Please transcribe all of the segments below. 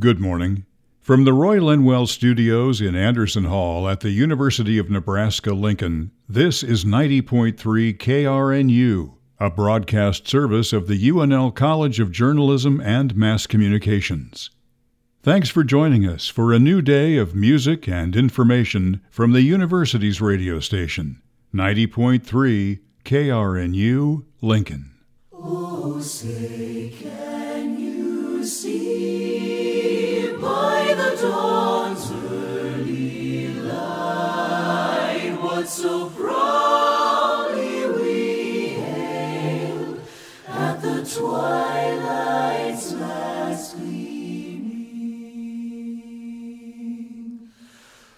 Good morning. From the Roy Linwell Studios in Anderson Hall at the University of Nebraska Lincoln, this is 90.3 KRNU, a broadcast service of the UNL College of Journalism and Mass Communications. Thanks for joining us for a new day of music and information from the university's radio station, 90.3 KRNU Lincoln. Oh, say, so proudly we hailed at the twilight's last gleaming,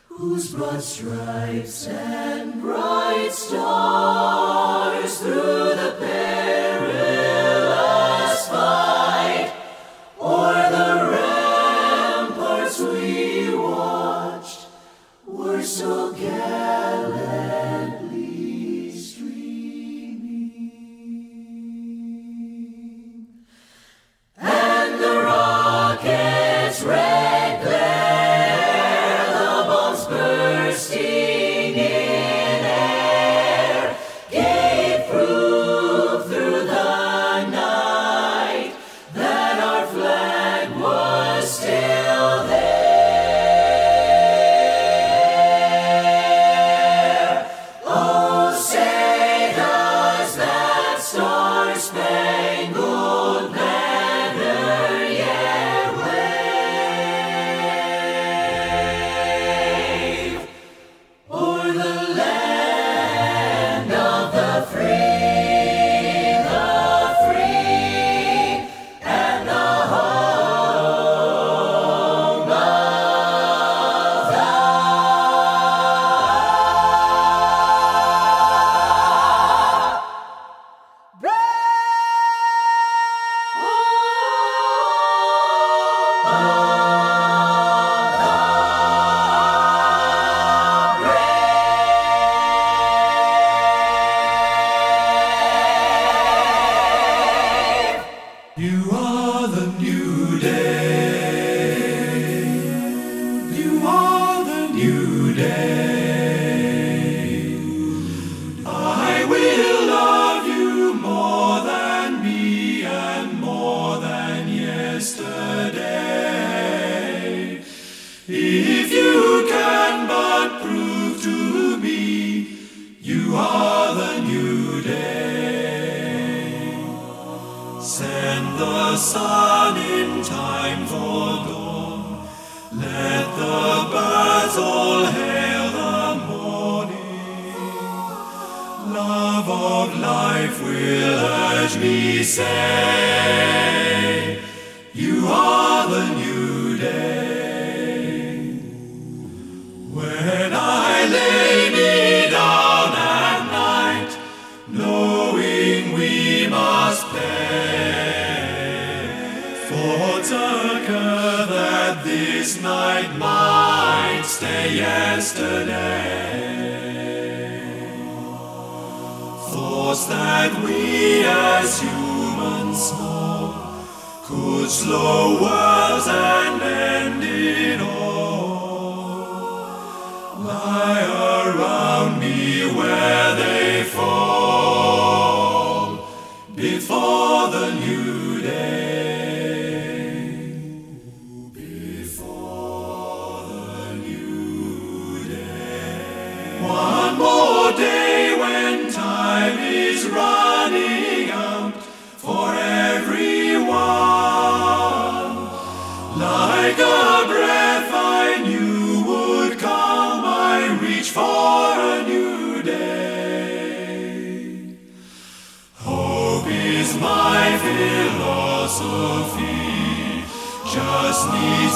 whose broad stripes and bright stars through the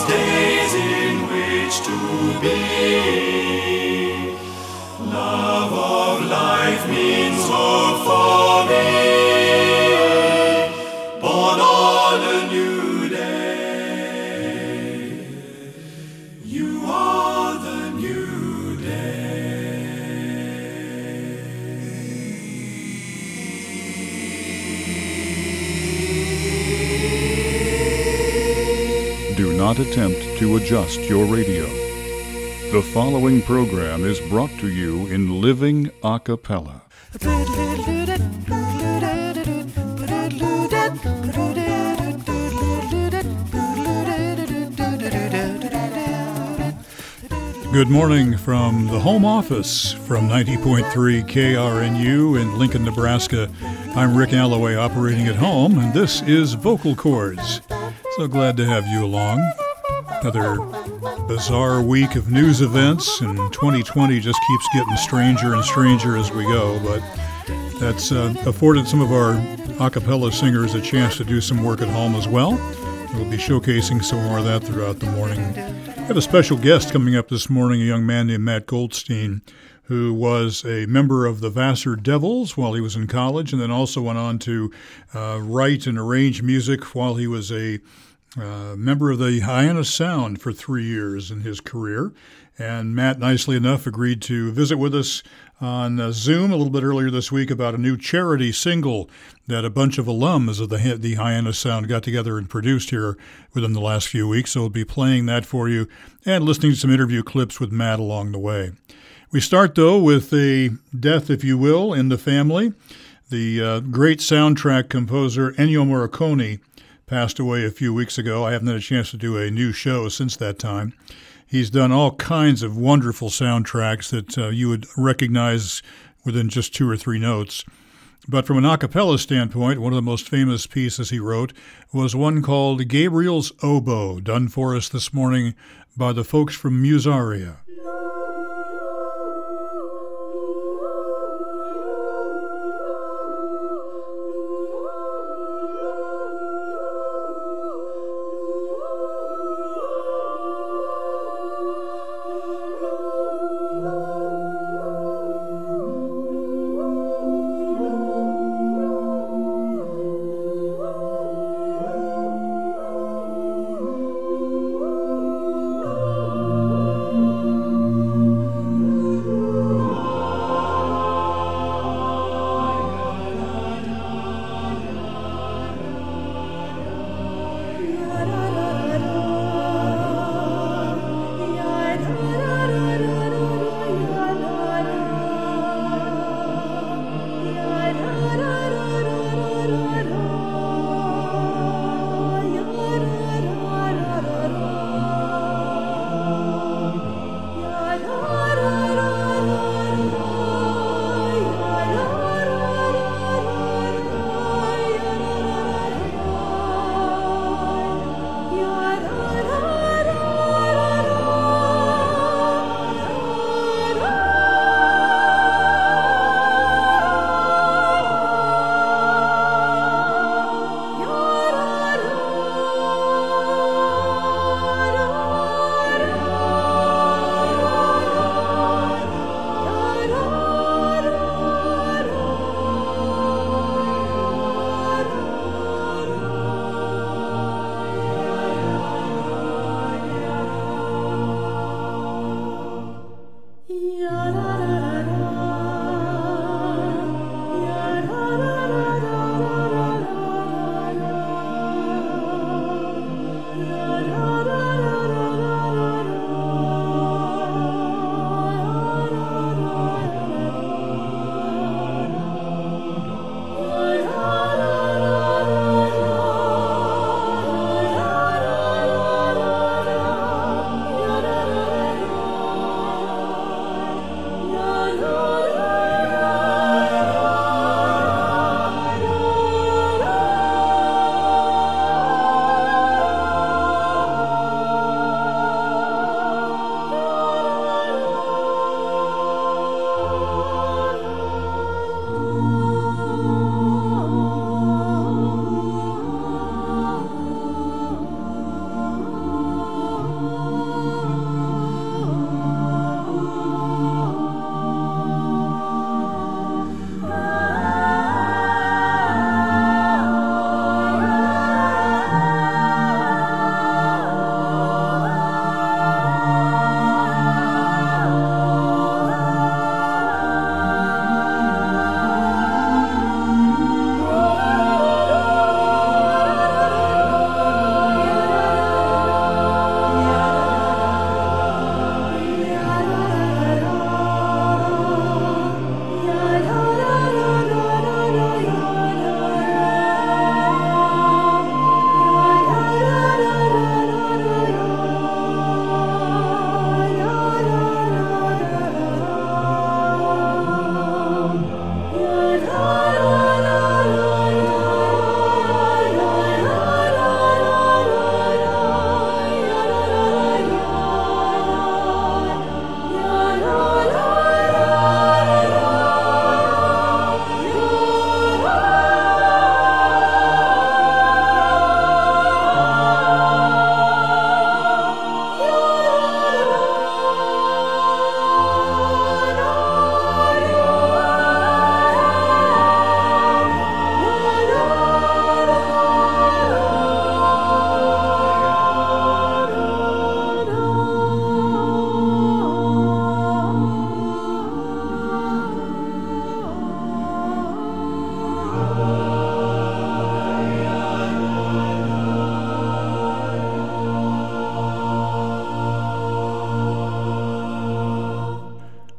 days in which to be. Love of life means hope. Not attempt to adjust your radio. The following program is brought to you in living a cappella. Good morning from the home office from 90.3 KRNU in Lincoln, Nebraska. I'm Rick Alloway operating at home, and this is Vocal Chords. So glad to have you along. Another bizarre week of news events, and 2020 just keeps getting stranger and stranger as we go, but that's uh, afforded some of our a cappella singers a chance to do some work at home as well. We'll be showcasing some more of that throughout the morning. I have a special guest coming up this morning, a young man named Matt Goldstein, who was a member of the Vassar Devils while he was in college, and then also went on to uh, write and arrange music while he was a uh, member of the Hyannis Sound for three years in his career. And Matt, nicely enough, agreed to visit with us on uh, Zoom a little bit earlier this week about a new charity single that a bunch of alums of the the Hyannis Sound got together and produced here within the last few weeks. So we'll be playing that for you and listening to some interview clips with Matt along the way. We start though with a death, if you will, in the family. The uh, great soundtrack composer Ennio Morricone passed away a few weeks ago. I haven't had a chance to do a new show since that time. He's done all kinds of wonderful soundtracks that uh, you would recognize within just two or three notes. But from an a cappella standpoint, one of the most famous pieces he wrote was one called Gabriel's Oboe, done for us this morning by the folks from Musaria.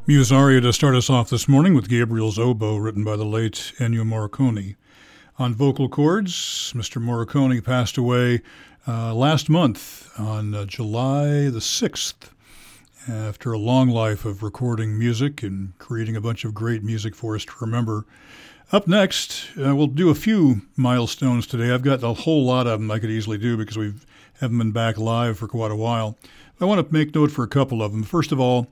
Muse aria to start us off this morning with Gabriel's Oboe, written by the late Ennio Morricone. On Vocal Chords, Mr. Morricone passed away uh, last month on uh, July the 6th after a long life of recording music and creating a bunch of great music for us to remember. Up next, uh, we'll do a few milestones today. I've got a whole lot of them I could easily do because we haven't been back live for quite a while. I want to make note for a couple of them. First of all,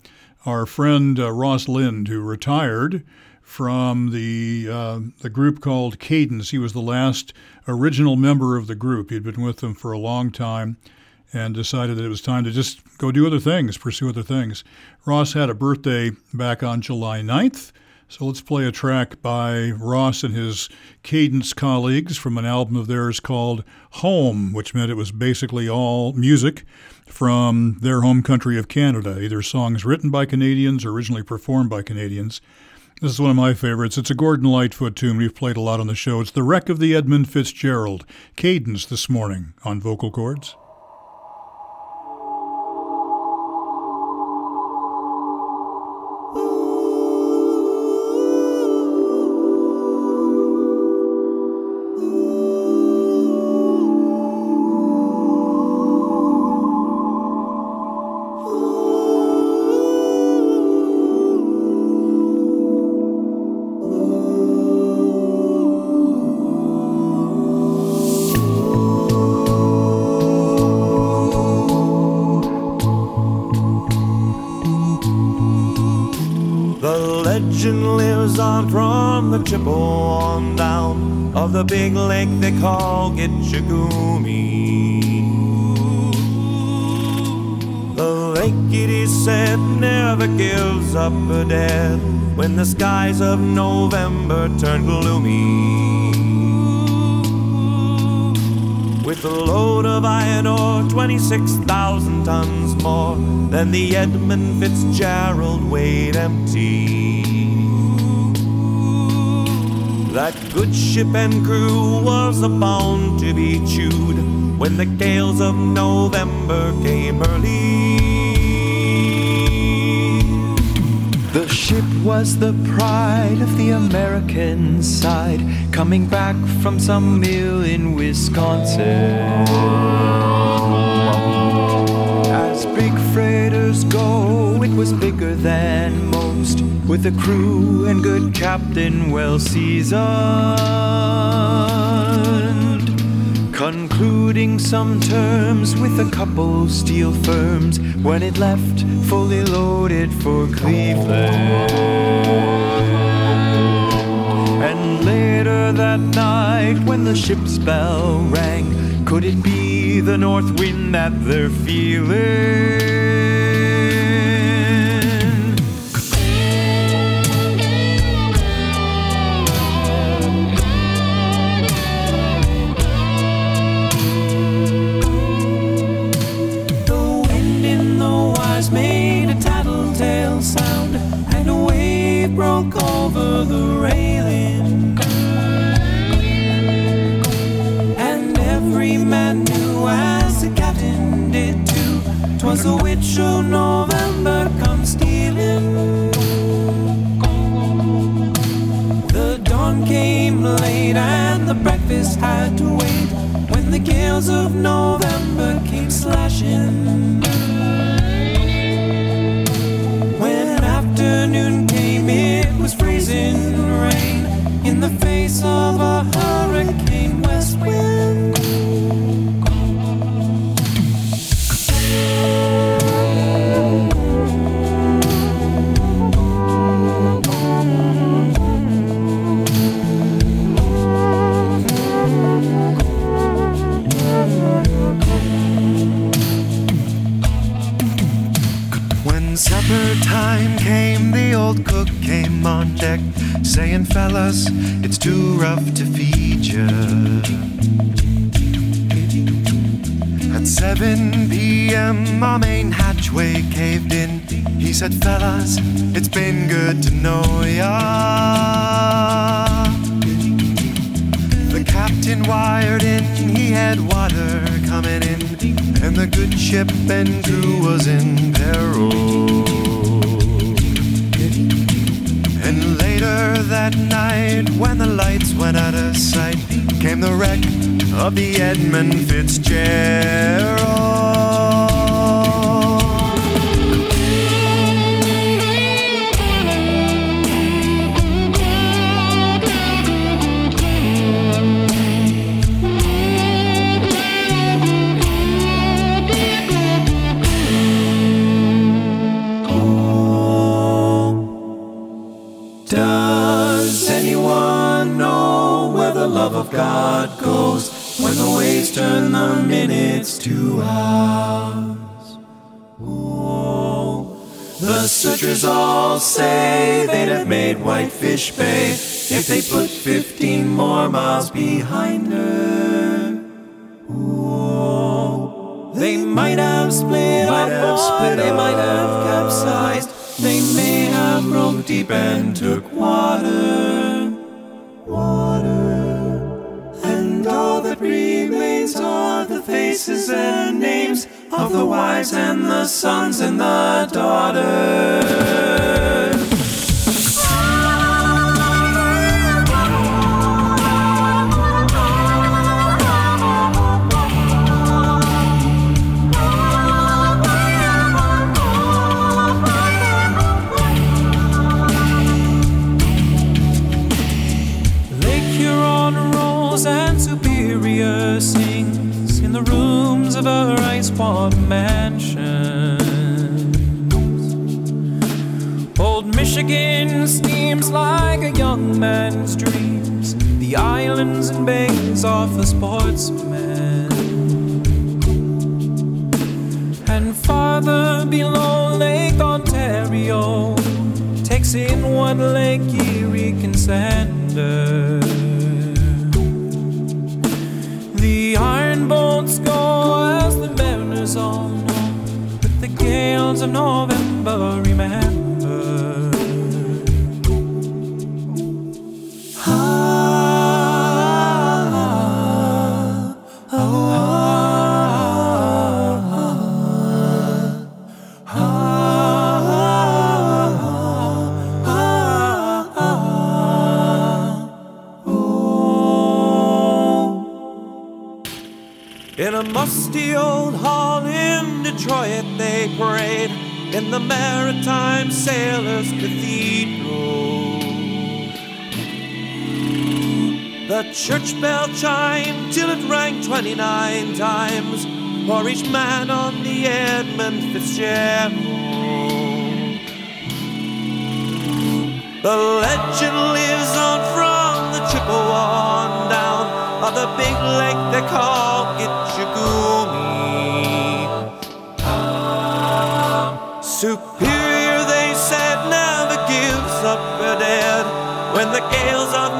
our friend uh, Ross Lind, who retired from the uh, the group called Cadence. He was the last original member of the group. He'd been with them for a long time and decided that it was time to just go do other things, pursue other things. Ross had a birthday back on July 9th. So let's play a track by Ross and his Cadence colleagues from an album of theirs called Home, which meant it was basically all music from their home country of Canada, either songs written by Canadians or originally performed by Canadians. This is one of my favorites. It's a Gordon Lightfoot tune we've played a lot on the show. It's The Wreck of the Edmund Fitzgerald, cadence this morning on Vocal Chords. When the skies of November turn gloomy. With a load of iron ore, 26,000 tons more than the Edmund Fitzgerald weighed empty. That good ship and crew was bound to be chewed when the gales of November came early. The ship was the pride of the American side, coming back from some mill in Wisconsin. As big freighters go, it was bigger than most with a crew and good captain well seasoned. Concluding some terms with a couple steel firms when it left fully loaded for Cleveland. And later that night, when the ship's bell rang, could it be the north wind that they're feeling? Had The dawn came late at the breakfast tide to wait when the gales of November came slashing. Saying, fellas, it's too rough to feed you. At 7 p.m., my main hatchway caved in. He said, fellas, it's been good to know ya. The captain wired in, he had water coming in, and the good ship and crew was in peril. That night, when the lights went out of sight, came the wreck of the Edmund Fitzgerald. Minutes to hours? The searchers all say they'd have made Whitefish Bay if they put 15 more miles behind her. They might have split Might up, have split they might have capsized. They may have broke deep and took. Water. Faces and names of the wives and the sons and the daughters. Michigan steams like a young man's dreams. The islands and bays are for sportsmen. And farther below Lake Ontario takes in what Lake Erie can send her. The iron boats go as the mariners all know, with the gales of November remember. Musty old hall in Detroit, they prayed in the Maritime Sailors Cathedral. The church bell chimed till it rang 29 times for each man on the Edmund Fitzgerald. The legend lives on from the Chippewa of the big lake they call Gitche Gumee. Superior, they said, never gives up the dead when the gales of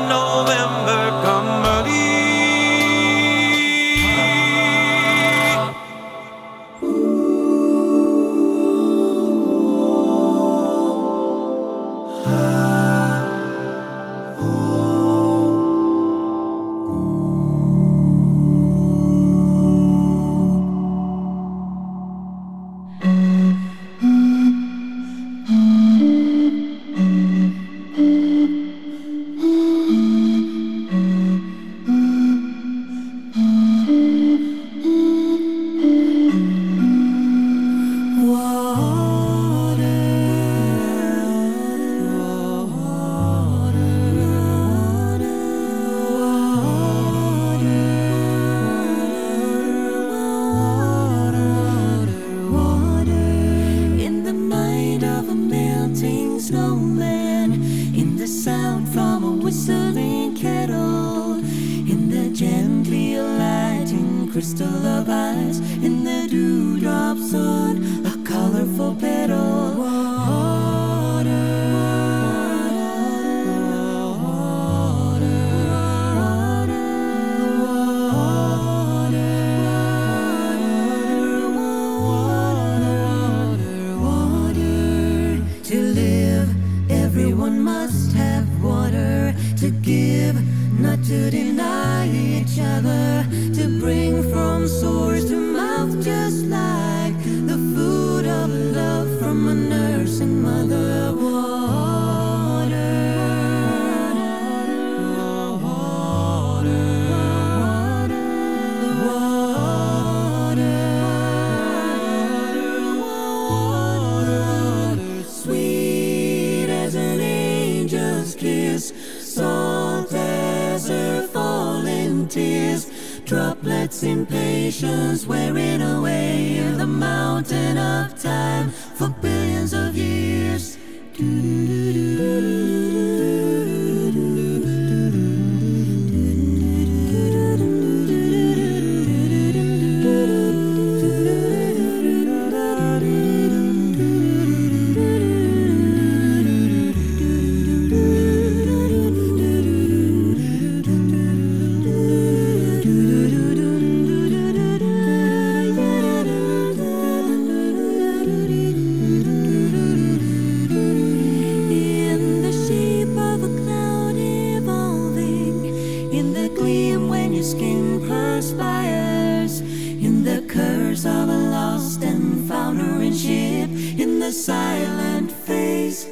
ruined in the silent face.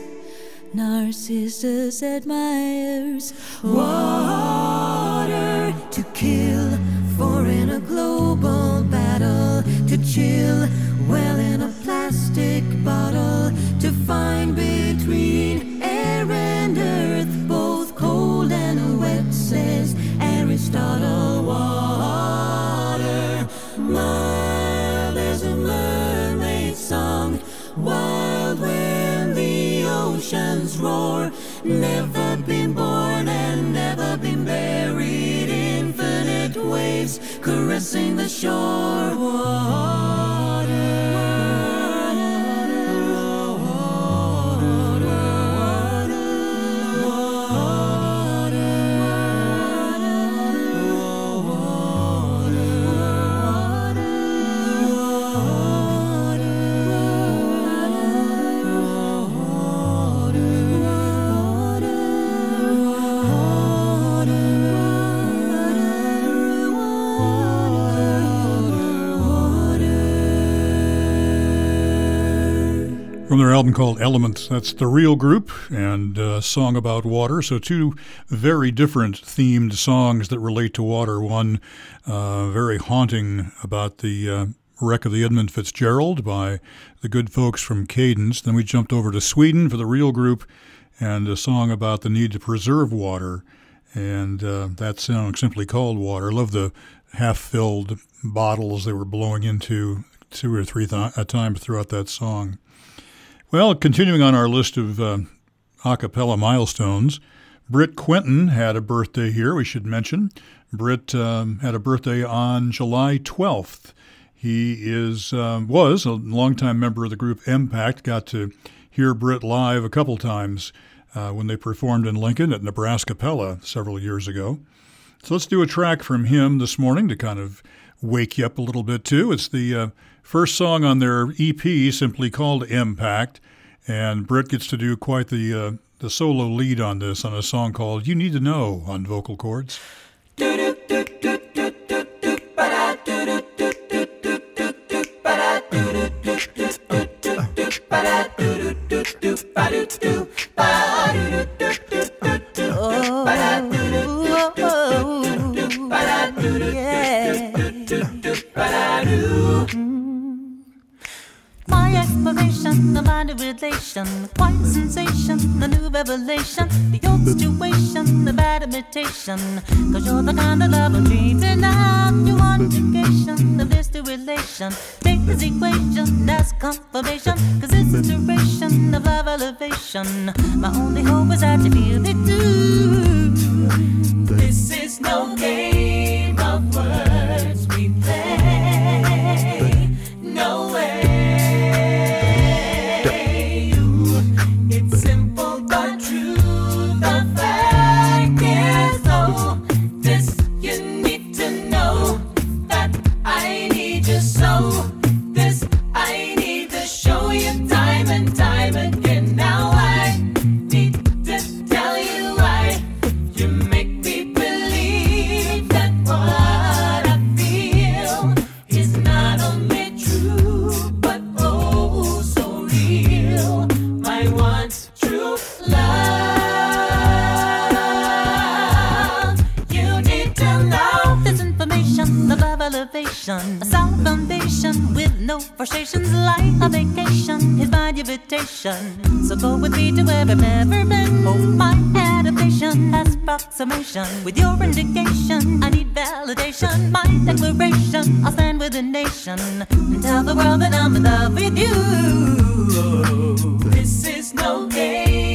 Narcissus admires water to kill, for in a global battle to chill, well in a plastic bottle to find between air and earth, both cold and wet, says Aristotle. Caressing the shore. From album called Elements, that's the real group and a song about water. So, two very different themed songs that relate to water. One uh, very haunting about the uh, wreck of the Edmund Fitzgerald by the good folks from Cadence. Then we jumped over to Sweden for the real group and a song about the need to preserve water. And uh, that song simply called Water. I love the half filled bottles they were blowing into two or three th- times throughout that song. Well, continuing on our list of uh, a cappella milestones, Britt Quentin had a birthday here, we should mention. Britt um, had a birthday on July 12th. He is uh, was a longtime member of the group Impact. Got to hear Britt live a couple times uh, when they performed in Lincoln at Nebraska Pella several years ago. So let's do a track from him this morning to kind of wake you up a little bit too. It's the uh, first song on their EP, simply called Impact, and Britt gets to do quite the uh, the solo lead on this on a song called "You Need to Know" on Vocal Chords. My exploration, the body relation, quite a sensation, the new revelation, the old situation, the bad imitation. Cause you're the kind of love I'm dreaming of. You want negation of this the relation. Take this equation as confirmation. Cause it's inspiration of love elevation. My only hope is that you feel it too. This is no game of words we play. Invitation. So go with me to where I've never been. Oh, my adaptation approximation. With your indication, I need validation. My declaration, I'll stand with the nation and tell the world that I'm in love with you. This is no game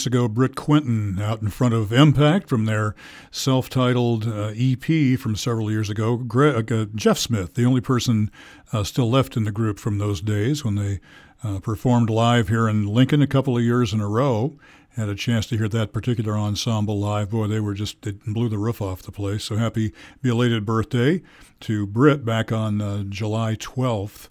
weeks ago, Britt Quentin, out in front of Impact from their self titled uh, EP from several years ago. Greg, uh, Jeff Smith, the only person uh, still left in the group from those days when they uh, performed live here in Lincoln a couple of years in a row. Had a chance to hear that particular ensemble live. Boy, they were just, they blew the roof off the place. So happy belated birthday to Britt back on uh, July 12th.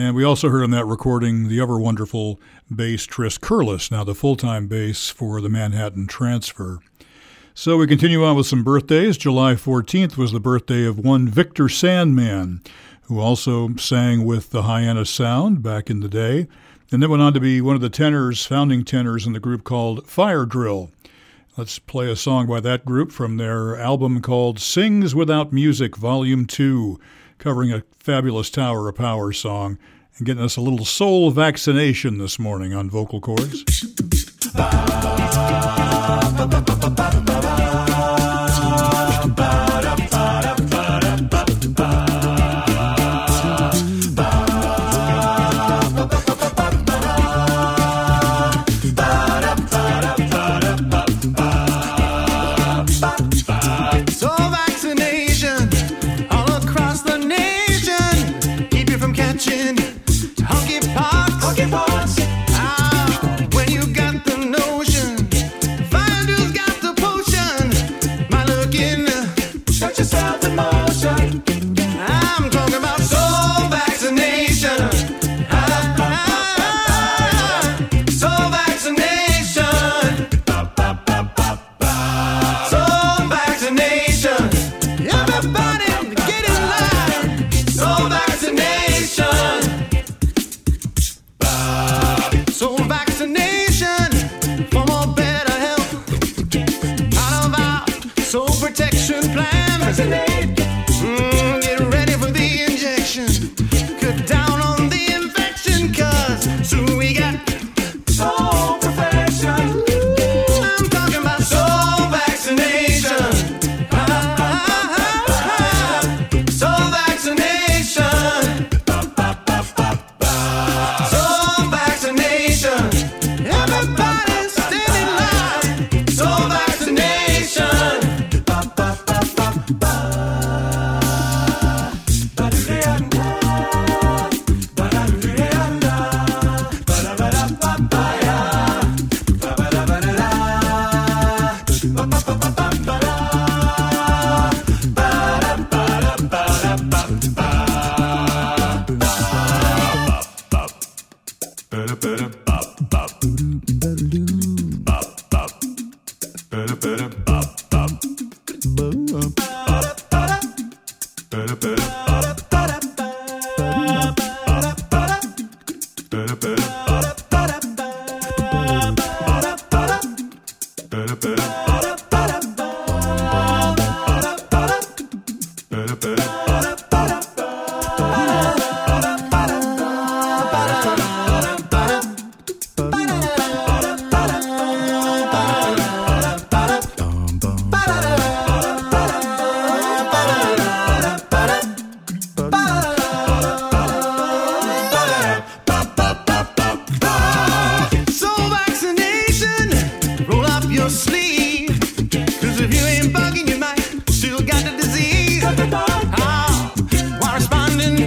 And we also heard on that recording the ever wonderful bass Trist Curless, now the full time bass for the Manhattan Transfer. So we continue on with some birthdays. July 14th was the birthday of one Victor Sandman, who also sang with the Hyannis Sound back in the day, and then went on to be one of the tenors, founding tenors in the group called Fire Drill. Let's play a song by that group from their album called Sings Without Music, Volume 2, covering a fabulous Tower of Power song and getting us a little soul vaccination this morning on vocal chords. Vaccinate.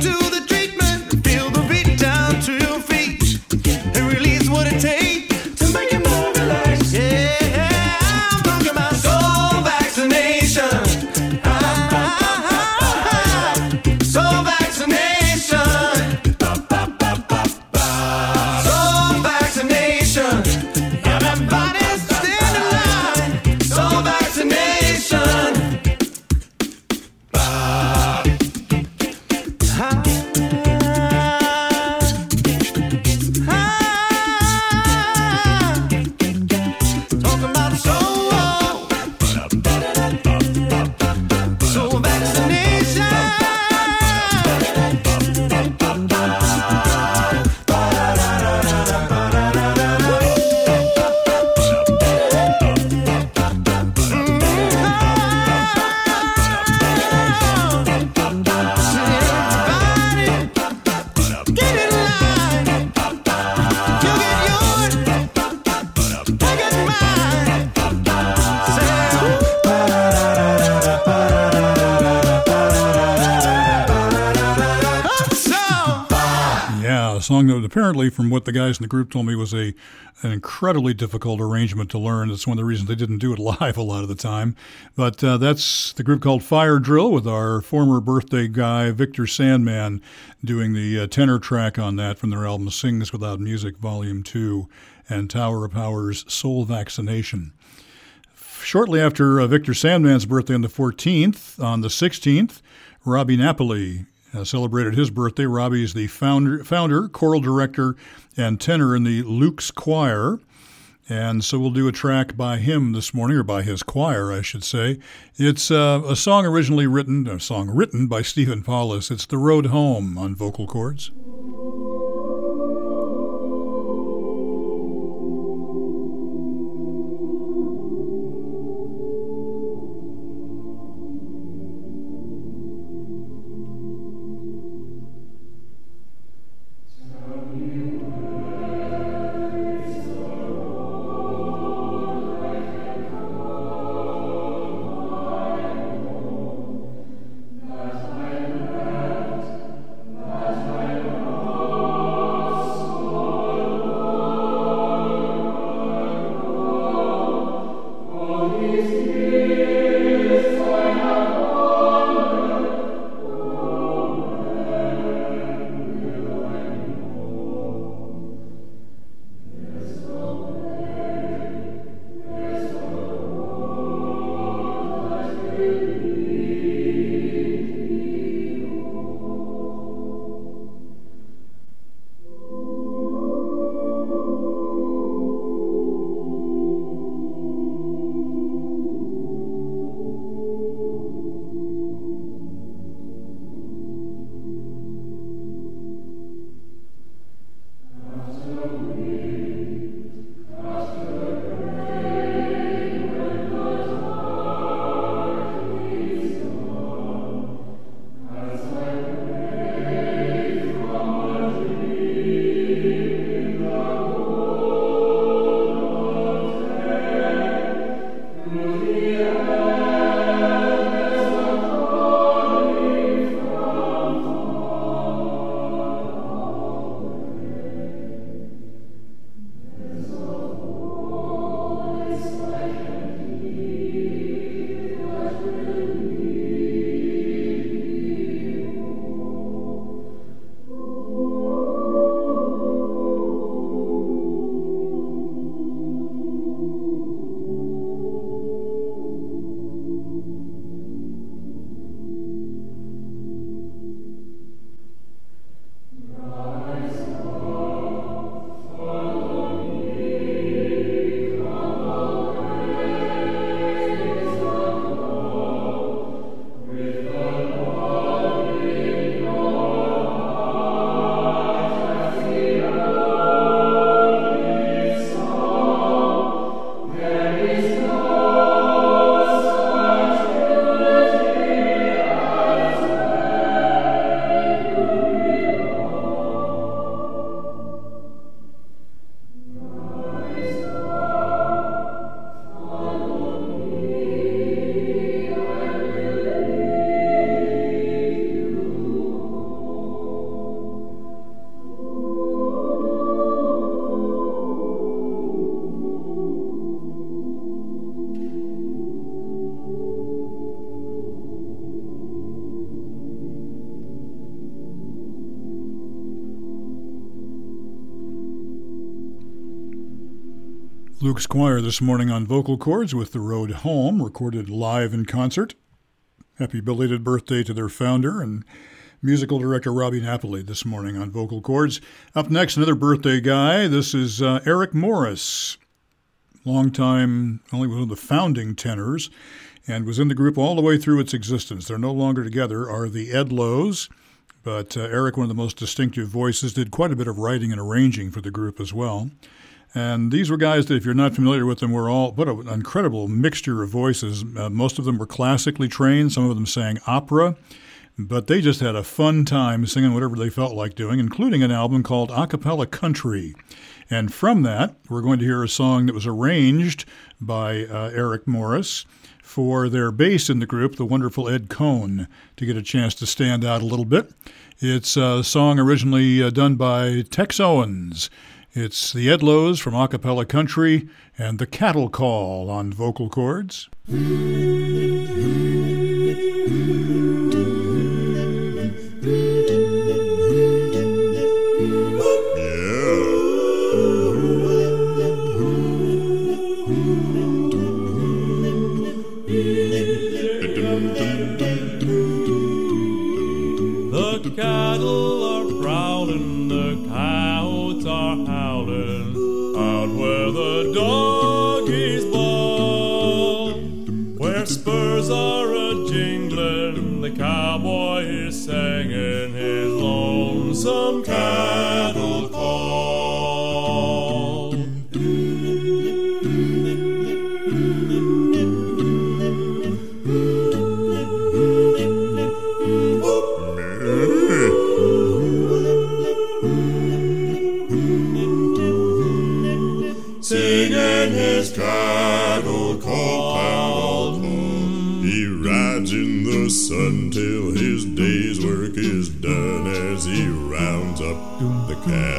To the apparently, from what the guys in the group told me, was a an incredibly difficult arrangement to learn. That's one of the reasons they didn't do it live a lot of the time. But uh, that's the group called Fire Drill with our former birthday guy Victor Sandman doing the uh, tenor track on that from their album Sings Without Music, Volume Two, and Tower of Power's Soul Vaccination. Shortly after uh, Victor Sandman's birthday on the 14th, on the 16th, Robbie Napoli uh, celebrated his birthday. Robbie is the founder, founder, choral director, and tenor in the Luke's Choir. And so we'll do a track by him this morning, or by his choir, I should say. It's uh, a song originally written, a song written by Stephen Paulus. It's The Road Home on vocal chords. Squire this morning on vocal chords with The Road Home, recorded live in concert. Happy belated birthday to their founder and musical director Robbie Napoli this morning on vocal chords. Up next, another birthday guy. This is uh, Eric Morris, longtime, only one of the founding tenors, and was in the group all the way through its existence. They're no longer together, are the Ed Lows. But uh, Eric, one of the most distinctive voices, did quite a bit of writing and arranging for the group as well. And these were guys that, if you're not familiar with them, were all what an incredible mixture of voices. Uh, most of them were classically trained. Some of them sang opera, but they just had a fun time singing whatever they felt like doing, including an album called Acapella Country. And from that, we're going to hear a song that was arranged by uh, Eric Morris for their bass in the group, the wonderful Ed Cohn, to get a chance to stand out a little bit. It's a song originally uh, done by Tex Owens. It's the Ed Lows from Acapella Country and the Cattle Call on vocal chords. Rides in the sun till his day's work is done as he rounds up the cattle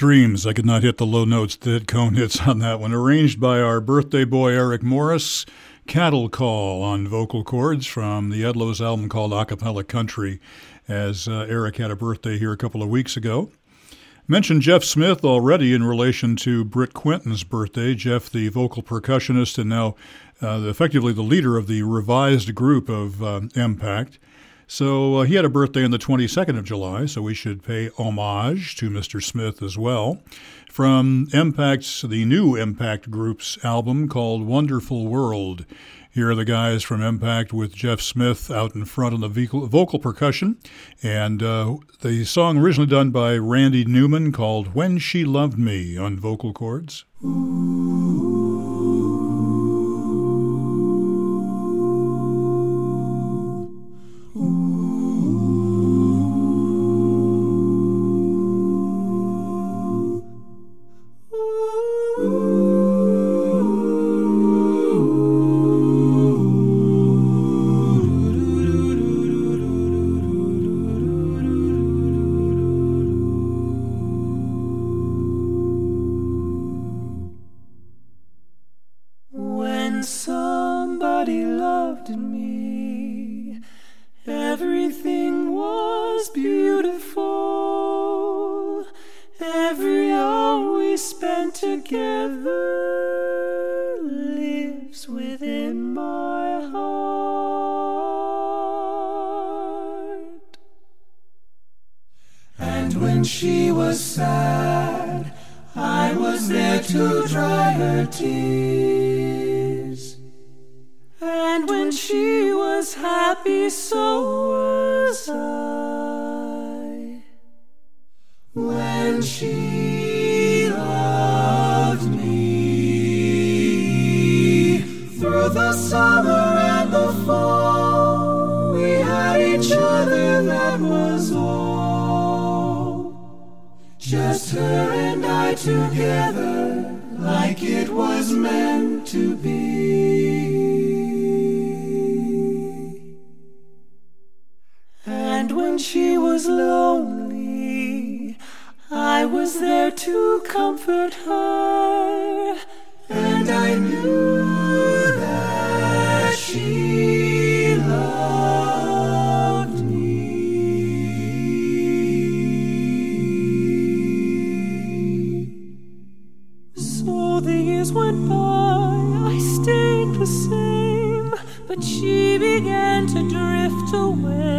wildest dreams, I could not hit the low notes that Cohn hits on that one. Arranged by our birthday boy Eric Morris, Cattle Call on vocal chords from the Ed Lows album called Acapella Country, as uh, Eric had a birthday here a couple of weeks ago. Mentioned Jeff Smith already in relation to Britt Quentin's birthday. Jeff, the vocal percussionist and now uh, effectively the leader of the revised group of uh, Impact. So uh, he had a birthday on the 22nd of July, so we should pay homage to Mr. Smith as well. From Impact's, the new Impact Group's album called Wonderful World. Here are the guys from Impact with Jeff Smith out in front on the vocal, percussion. And uh, the song originally done by Randy Newman called When She Loved Me on vocal chords. Ooh. And when she was happy, so was I. When she loved me through the summer and the fall, we had each other, that was all. Just her and I together, like it was meant to be. She was lonely, I was there to comfort her. And I knew that she loved me. So the years went by, I stayed the same, but she began to drift away.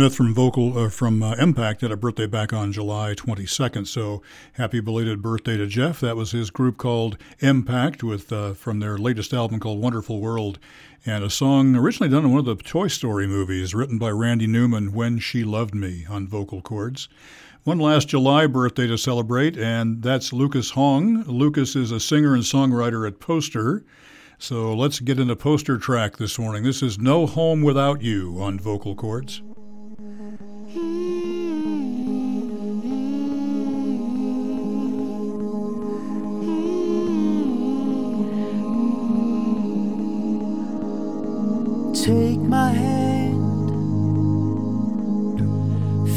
Smith from Vocal uh, from uh, Impact had a birthday back on July 22nd. So happy belated birthday to Jeff. That was his group called Impact with uh, from their latest album called Wonderful World, and a song originally done in one of the Toy Story movies, written by Randy Newman, "When She Loved Me" on vocal chords. One last July birthday to celebrate, and that's Lucas Hong. Lucas is a singer and songwriter at Poster. So let's get into Poster track this morning. This is No Home Without You on vocal chords.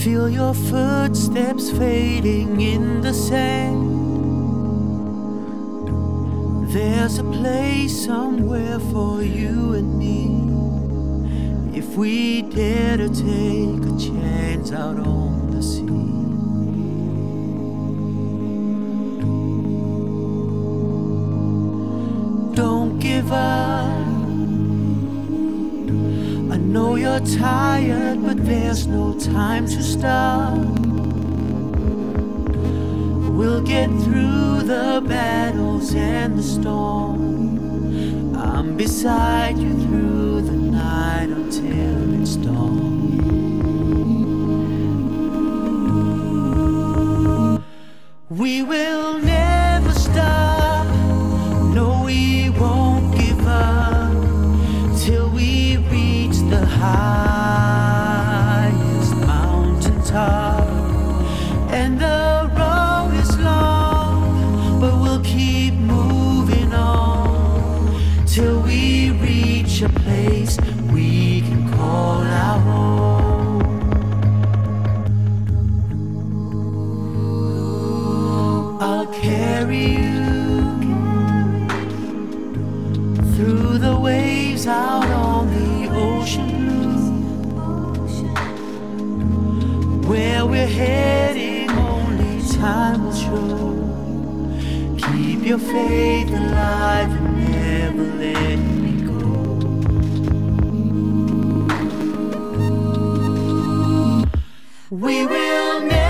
Feel your footsteps fading in the sand. There's a place somewhere for you and me. if we dare to take a chance out on the sea. Don't give up. Know you're tired, but there's no time to stop. We'll get through the battles and the storm. I'm beside you through the night until it's dawn. We will never heading, only time will show. Keep your faith alive and never let me go. We will never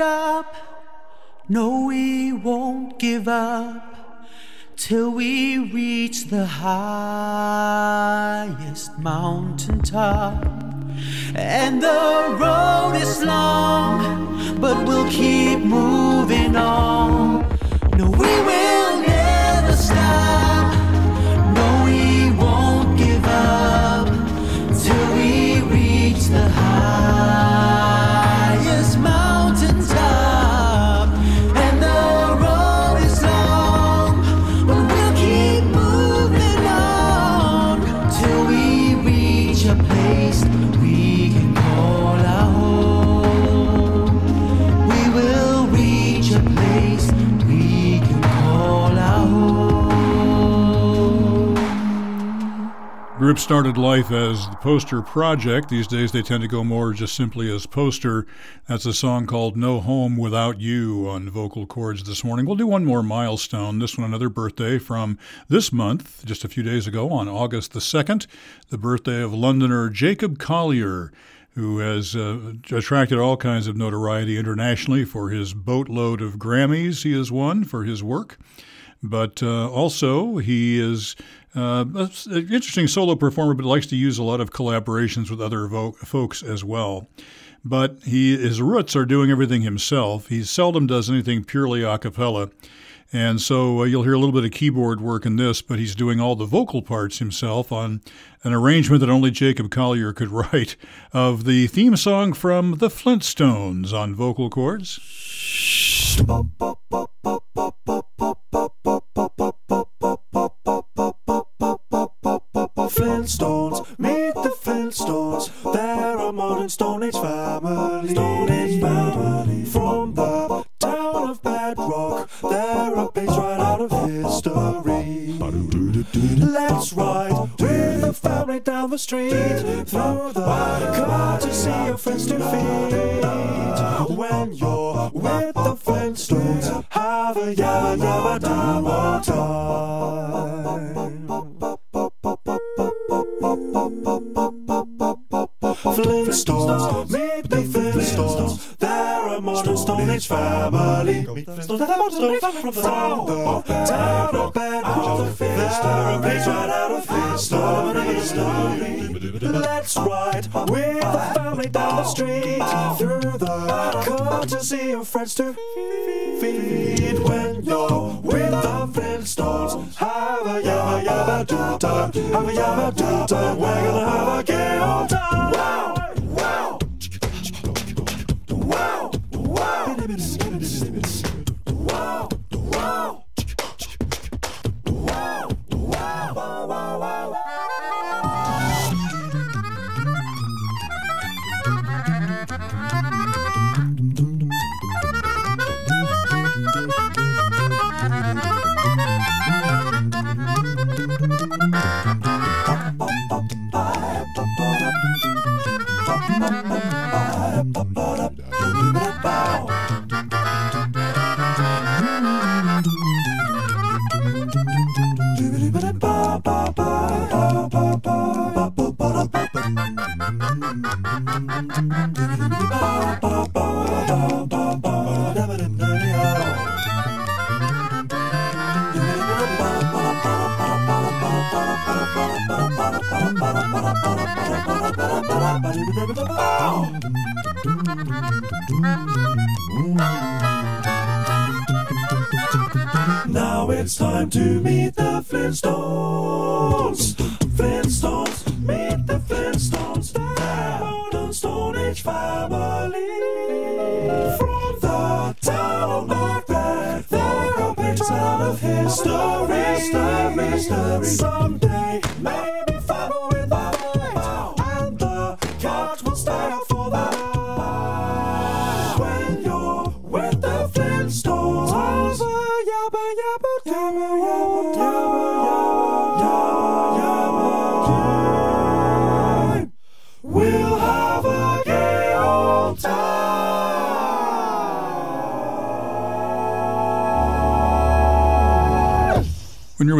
No, we won't give up till we reach the highest mountain top. And the road is long, but we'll keep moving on. No, we will started life as the Poster Project. These days they tend to go more just simply as Poster. That's a song called No Home Without You on vocal chords this morning. We'll do one more milestone. This one, another birthday from this month, just a few days ago on August the 2nd, the birthday of Londoner Jacob Collier who has uh, attracted all kinds of notoriety internationally for his boatload of Grammys he has won for his work. But uh, also, he is uh, an interesting solo performer, but likes to use a lot of collaborations with other vo- folks as well. But he, his roots are doing everything himself. He seldom does anything purely a cappella. And so uh, you'll hear a little bit of keyboard work in this, but he's doing all the vocal parts himself on an arrangement that only Jacob Collier could write of the theme song from The Flintstones on vocal chords. Flintstones, meet the Flintstones. They're a modern Stone Age family. Stone Age family. From the town of Bedrock, they're a page right out of history. Let's ride with the family down the street through the courtesy of friends to feed. When you're with the Flintstones, have a yabba yabba time. Flintstones, meet the Flintstones. They're a modern Stone Age family. Meet the Flintstones, they're a modern Stone Age family. From the town of Bedrock, they're a page right out of history. Let's ride with the family down the street through the courtesy of friends to feed when you're with the Flintstones. Have a yabba yabba do time, have a yabba do time. We're gonna have a gay old time. Wow, wow, wow, wow. Wow, wow, wow, wow, wow, wow. Now it's time to meet the Flintstones. Flintstones, meet the History. Someday, maybe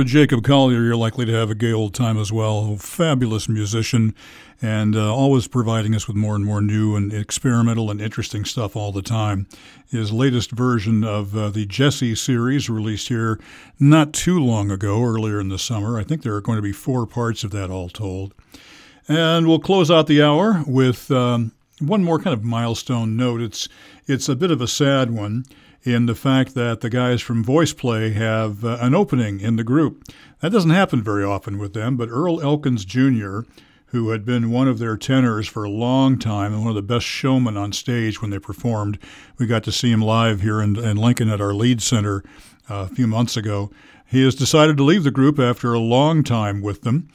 with Jacob Collier, you're likely to have a gay old time as well. Fabulous musician and uh, always providing us with more and more new and experimental and interesting stuff all the time. His latest version of uh, the Djesse series, released here not too long ago, earlier in the summer. I think there are going to be four parts of that all told. And we'll close out the hour with um, one more kind of milestone note. It's it's a bit of a sad one in the fact that the guys from VoicePlay have uh, an opening in the group. That doesn't happen very often with them, but Earl Elkins Jr., who had been one of their tenors for a long time and one of the best showmen on stage when they performed, we got to see him live here in, in Lincoln at our Lied Center uh, a few months ago. He has decided to leave the group after a long time with them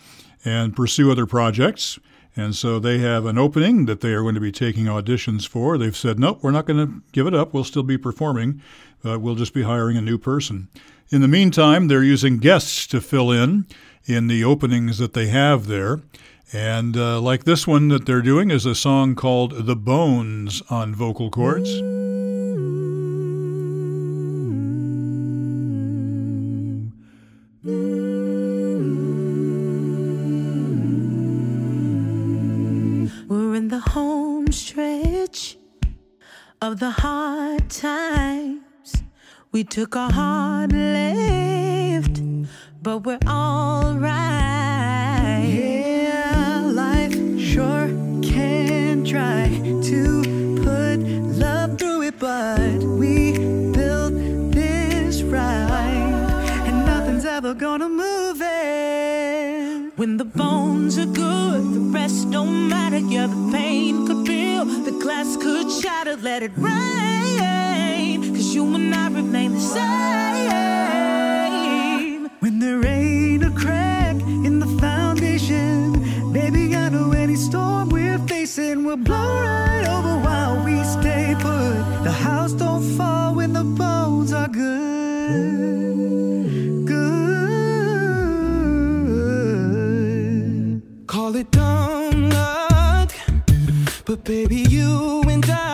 and pursue other projects. And so they have an opening that they are going to be taking auditions for. They've said, nope, we're not going to give it up. We'll still be performing, but we'll just be hiring a new person. In the meantime, they're using guests to fill in in the openings that they have there. And uh, like this one that they're doing is a song called The Bones on vocal chords. We took a hard left, but we're alright. Yeah, life sure can try to put love through it, but we built this right, and nothing's ever gonna move it. When the bones are good, the rest don't matter. Yeah, the pain could feel, the glass could shatter. Let it rain, you and I remain the same. When there ain't a crack in the foundation, baby, I know any storm we're facing will blow right over while we stay put. The house don't fall when the bones are good. Good. Call it dumb luck, but baby, you and I,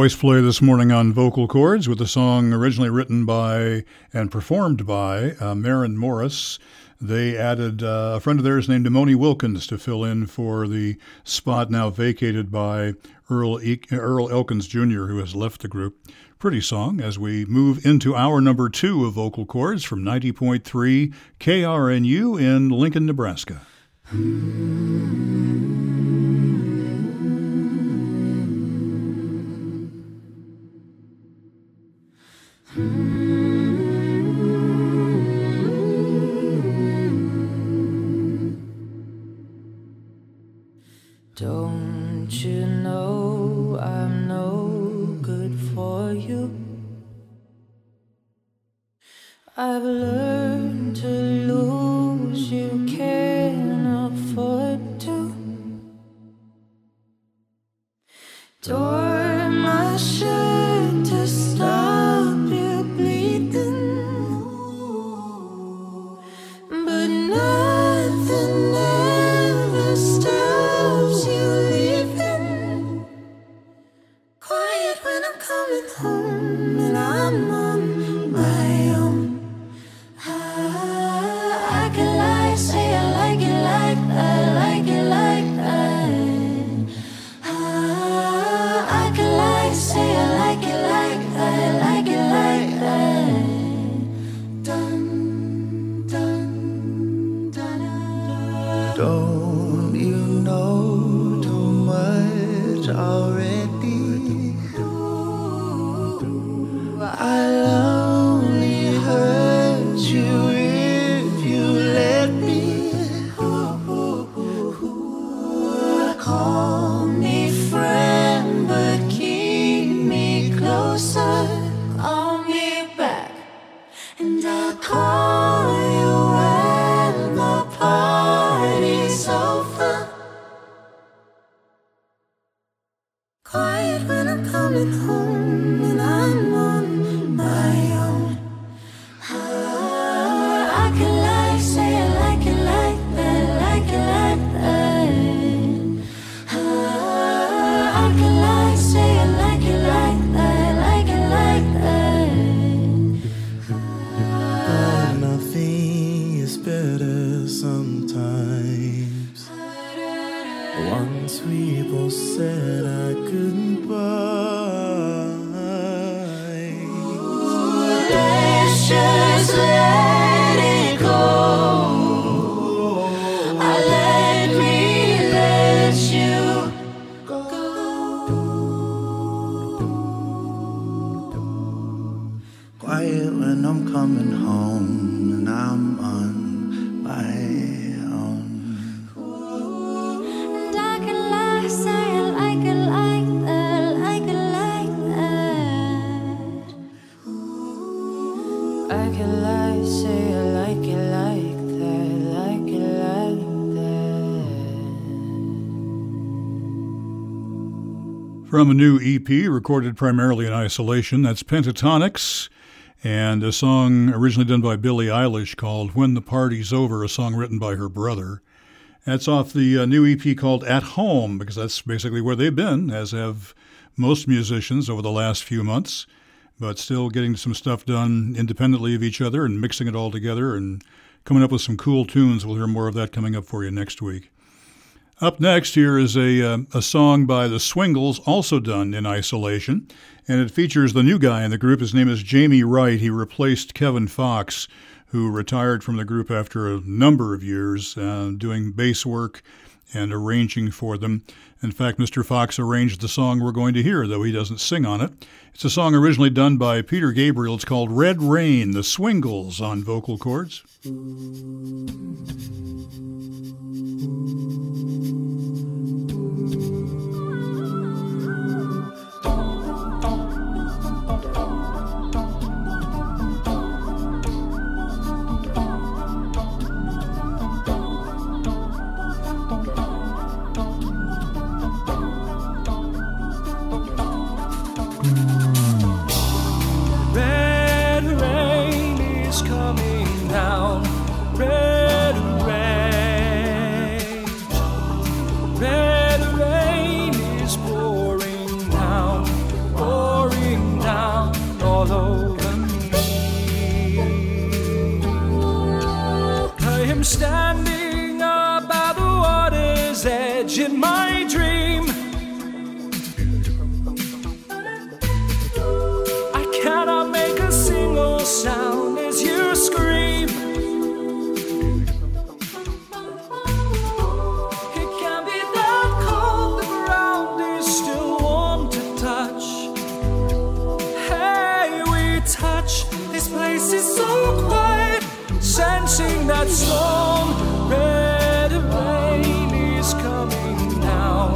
VoicePlay this morning on Vocal Chords with a song originally written by and performed by uh, Maren Morris. They added uh, a friend of theirs named Demoni Wilkins to fill in for the spot now vacated by Earl, e- Earl Elkins Jr., who has left the group. Pretty song as we move into our number two of Vocal Chords from 90.3 KRNU in Lincoln, Nebraska. Don't you know I'm no good for you? I've learned to lose, you can't afford to. Don't could love From a new EP recorded primarily in isolation, that's Pentatonix, and a song originally done by Billie Eilish called When the Party's Over, a song written by her brother. That's off the uh, new EP called At Home, because that's basically where they've been, as have most musicians over the last few months, but still getting some stuff done independently of each other and mixing it all together and coming up with some cool tunes. We'll hear more of that coming up for you next week. Up next, here is a, uh, a song by the Swingles, also done in isolation, and it features the new guy in the group. His name is Jamie Wright. He replaced Kevin Fox, who retired from the group after a number of years uh, doing bass work and arranging for them. In fact, Mr. Fox arranged the song we're going to hear, though he doesn't sing on it. It's a song originally done by Peter Gabriel. It's called Red Rain, the Swingles on Vocal Chords. Down. Red rain. Red rain is pouring down, pouring down all over me. I am standing that storm. Red rain is coming down.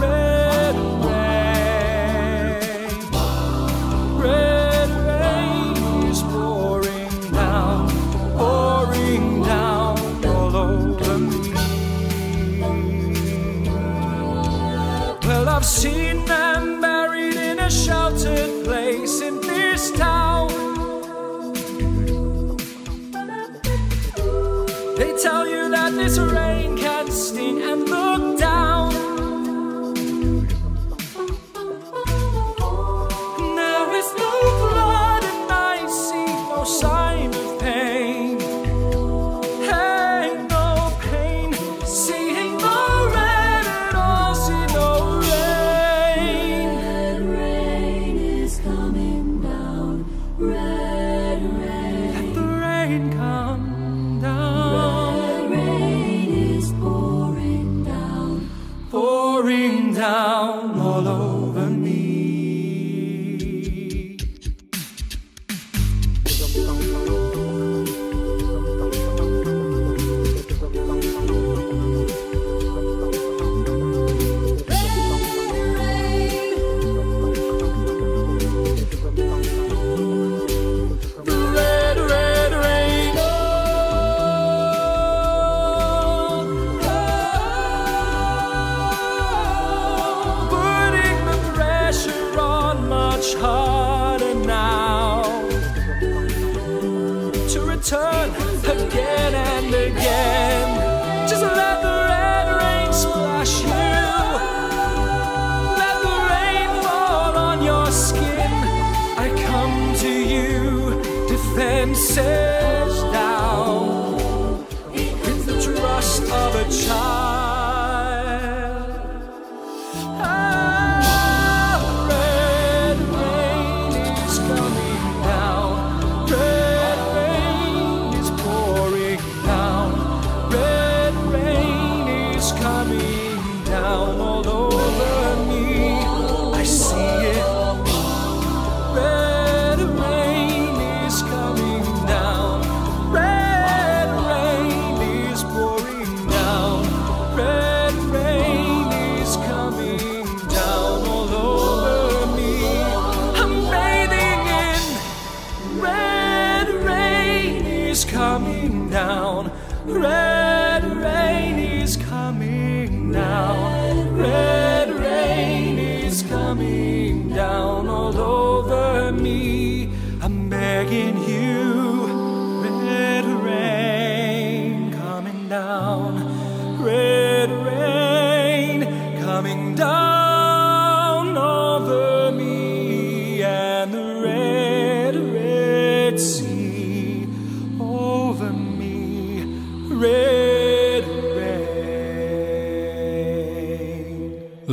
Red rain. Red rain is pouring down, pouring down all over me. Well, I've seen They tell you that this rain can sting and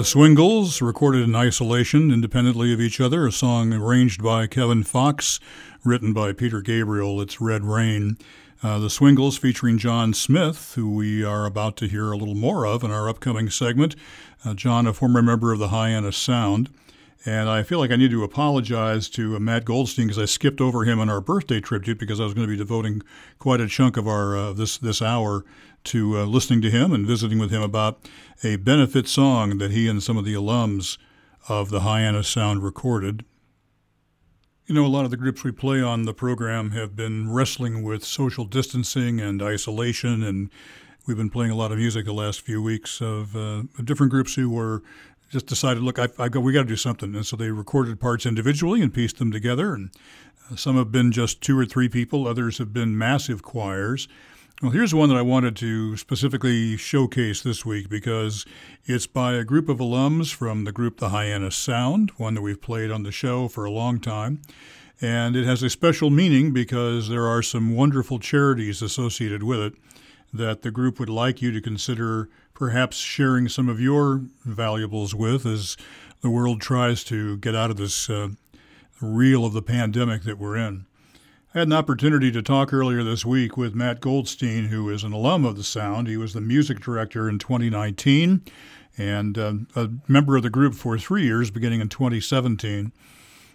Swingles, recorded in isolation, independently of each other, a song arranged by Kevin Fox, written by Peter Gabriel. It's Red Rain. Uh, the Swingles featuring John Smith, who we are about to hear a little more of in our upcoming segment. Uh, John, a former member of the Hyannis Sound. And I feel like I need to apologize to uh, Matt Goldstein because I skipped over him in our birthday tribute because I was going to be devoting quite a chunk of our uh, this this hour to uh, listening to him and visiting with him about a benefit song that he and some of the alums of the Hyannis Sound recorded. You know, a lot of the groups we play on the program have been wrestling with social distancing and isolation, and we've been playing a lot of music the last few weeks of, uh, different groups who were just decided, look, I've, I've got, we got to do something, and so they recorded parts individually and pieced them together. And uh, some have been just two or three people, others have been massive choirs. Well, here's one that I wanted to specifically showcase this week because it's by a group of alums from the group The Hyannis Sound, one that we've played on the show for a long time. And it has a special meaning because there are some wonderful charities associated with it that the group would like you to consider perhaps sharing some of your valuables with as the world tries to get out of this uh, reel of the pandemic that we're in. Had an opportunity to talk earlier this week with Matt Goldstein, who is an alum of the Sound. He was the music director in 2019 and uh, a member of the group for three years, beginning in 2017.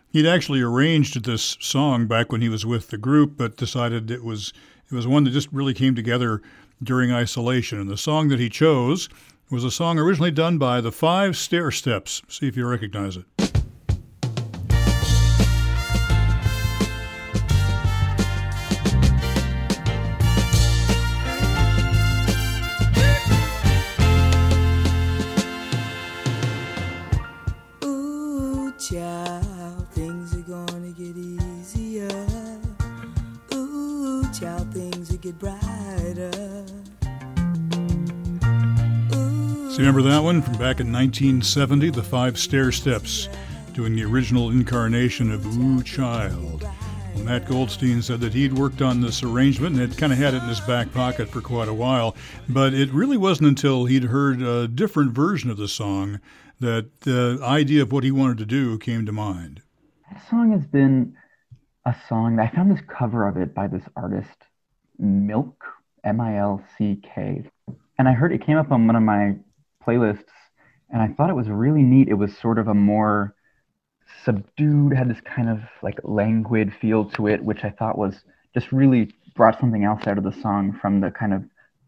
He'd actually arranged this song back when he was with the group, but decided it was it was one that just really came together during isolation. And the song that he chose was a song originally done by the Five Stairsteps. See if you recognize it. Remember that one from back in 1970, the Five Stairsteps, doing the original incarnation of Ooh Child. Well, Matt Goldstein said that he'd worked on this arrangement and had kind of had it in his back pocket for quite a while, but it really wasn't until he'd heard a different version of the song that the idea of what he wanted to do came to mind. That song has been a song I found this cover of it by this artist, Milk, M I L C K. And I heard it came up on one of my playlists, and I thought it was really neat. It was sort of a more subdued, had this kind of like languid feel to it, which I thought was just really brought something else out of the song from the kind of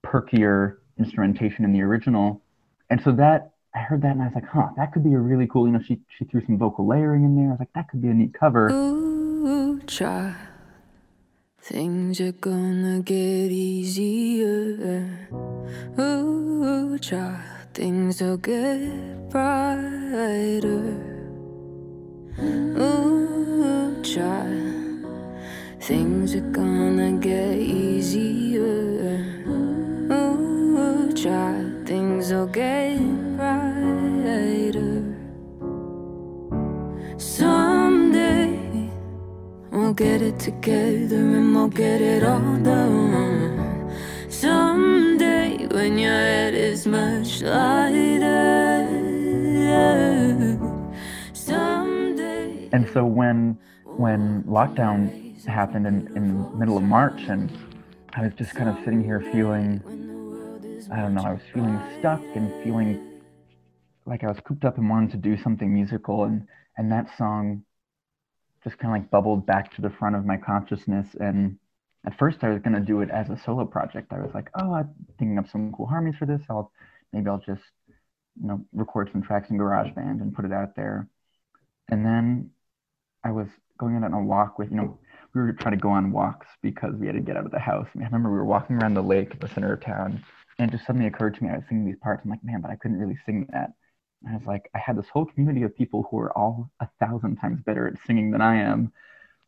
perkier instrumentation in the original. And so that I heard that and I was like, huh, that could be a really cool, you know, she she threw some vocal layering in there. I was like, that could be a neat cover. Ooh, child, things are gonna get easier. Ooh, child, things will get brighter. Ooh, child, things are gonna get easier. Ooh, child, things will get brighter. Someday we'll get it together and we'll get it all done. Someday when your head is much lighter. Someday. And so when when lockdown happened in, in the middle of March and I was just kind of sitting here feeling I don't know, I was feeling stuck and feeling like I was cooped up and wanted to do something musical and and that song just kind of like bubbled back to the front of my consciousness and at first I was to do it as a solo project. I was like, oh, I'm thinking of some cool harmonies for this. I'll maybe I'll just you know record some tracks in GarageBand and put it out there. And then I was going out on a walk with you know we were trying to go on walks because we had to get out of the house. And I remember we were walking around the lake in the center of town, and it just suddenly occurred to me I was singing these parts. I'm like, man, but I couldn't really sing that. I was like, I had this whole community of people who are all a thousand times better at singing than I am.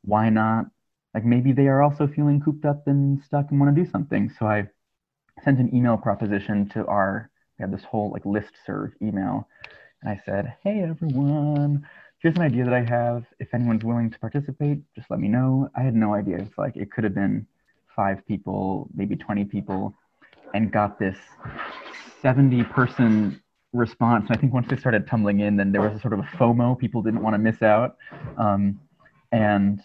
Why not? Like maybe they are also feeling cooped up and stuck and want to do something. So I sent an email proposition to our we had this whole like list serve email. And i said hey everyone here's an idea that i have. If anyone's willing to participate just let me know. I had no idea. It's like it could have been five people maybe 20 people and got this 70 person response. And i think once they started tumbling in then there was a sort of a fomo. People didn't want to miss out. Um, and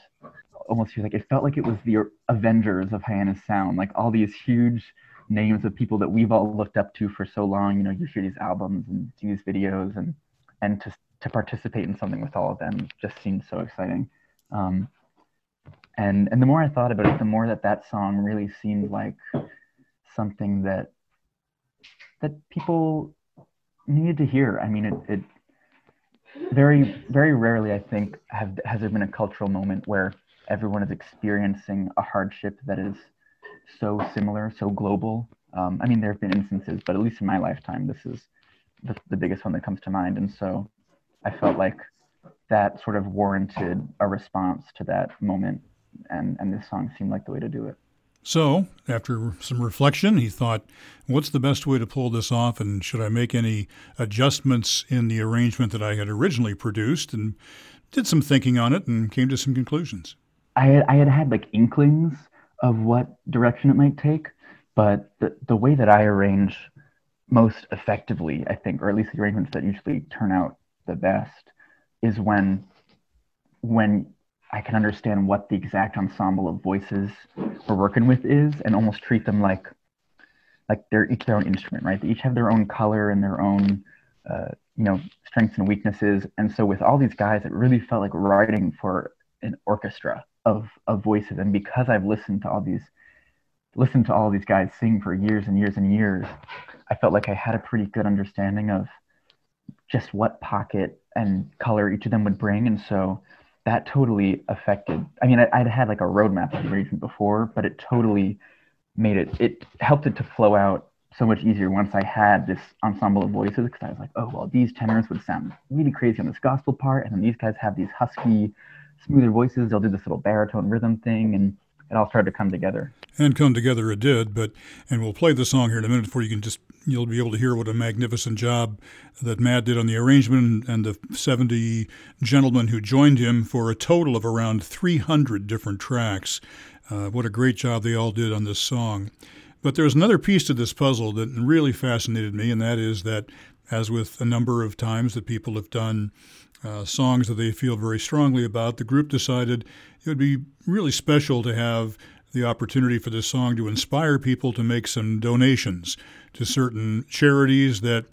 almost like it felt like it was the avengers of hyannis sound like all these huge names of people that we've all looked up to for so long. You know, you hear these albums and these videos, and and to to participate in something with all of them just seemed so exciting. Um, and and the more I thought about it, the more that that song really seemed like something that that people needed to hear. I mean, it, it very very rarely I think have has there been a cultural moment where everyone is experiencing a hardship that is so similar, so global. Um, I mean, there have been instances, but at least in my lifetime, this is the, the biggest one that comes to mind. And so I felt like that sort of warranted a response to that moment. And, and this song seemed like the way to do it. So, after some reflection, he thought, what's the best way to pull this off? And should I make any adjustments in the arrangement that I had originally produced? And did some thinking on it and came to some conclusions. I had, I had had like inklings of what direction it might take, but the, the way that I arrange most effectively, I think, or at least the arrangements that usually turn out the best, is when when I can understand what the exact ensemble of voices we're working with is, and almost treat them like like they're each their own instrument, right? They each have their own color and their own uh, you know strengths and weaknesses. And so with all these guys, it really felt like writing for an orchestra of of voices. And because i've listened to all these listened to all these guys sing for years and years and years i felt like i had a pretty good understanding of just what pocket and color each of them would bring. And so that totally affected i mean I, would had like a roadmap of the arrangement before but it totally made it it helped it to flow out so much easier once i had this ensemble of voices because i was like oh well these tenors would sound really crazy on this gospel part and then these guys have these husky smoother voices. They'll do this little baritone rhythm thing, and it all started to come together. And come together it did. But and we'll play the song here in a minute before you can just you'll be able to hear what a magnificent job that Matt did on the arrangement and the 70 gentlemen who joined him for a total of around 300 different tracks. Uh, what a great job they all did on this song. But there's another piece to this puzzle that really fascinated me, and that is that, as with a number of times that people have done uh, songs that they feel very strongly about, the group decided it would be really special to have the opportunity for this song to inspire people to make some donations to certain charities that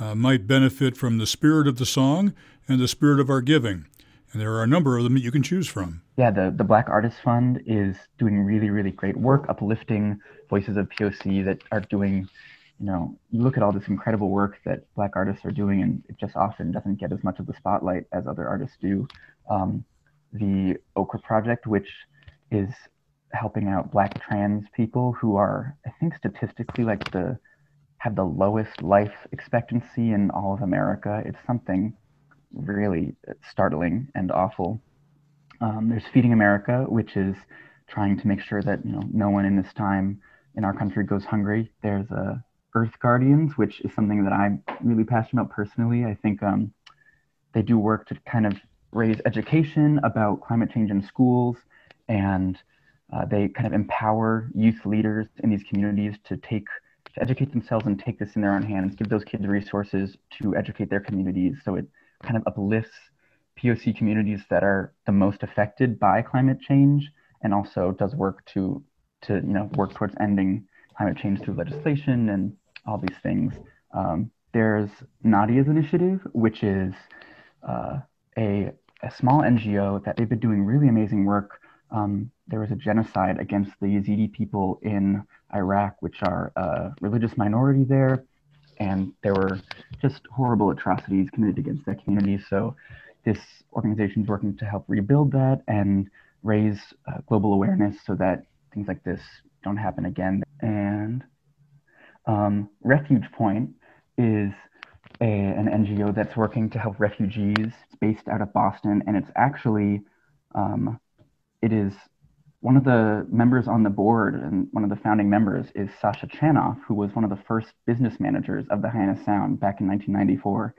uh, might benefit from the spirit of the song and the spirit of our giving. And there are a number of them that you can choose from. Yeah, the, the Black Artists Fund is doing really, really great work uplifting voices of POC that are doing you know, you look at all this incredible work that Black artists are doing, and it just often doesn't get as much of the spotlight as other artists do. Um, the Okra Project, which is helping out Black trans people who are, I think, statistically like the have the lowest life expectancy in all of America. It's something really startling and awful. Um, there's Feeding America, which is trying to make sure that you know no one in this time in our country goes hungry. There's a Earth Guardians, which is something that I'm really passionate about personally. I think um, they do work to kind of raise education about climate change in schools, and uh, they kind of empower youth leaders in these communities to take to educate themselves and take this in their own hands, give those kids resources to educate their communities. So it kind of uplifts POC communities that are the most affected by climate change, and also does work to to you know work towards ending climate change through legislation and all these things. Um, there's Nadia's initiative, which is uh, a, a small NGO that they've been doing really amazing work. Um, there was a genocide against the Yazidi people in Iraq, which are a religious minority there, and there were just horrible atrocities committed against that community. So this organization is working to help rebuild that and raise uh, global awareness so that things like this don't happen again. And um, RefugePoint is a, an NGO that's working to help refugees. It's based out of Boston, and it's actually um, it is one of the members on the board and one of the founding members is Sasha Chanoff, who was one of the first business managers of the Hyannis Sound back in 1994.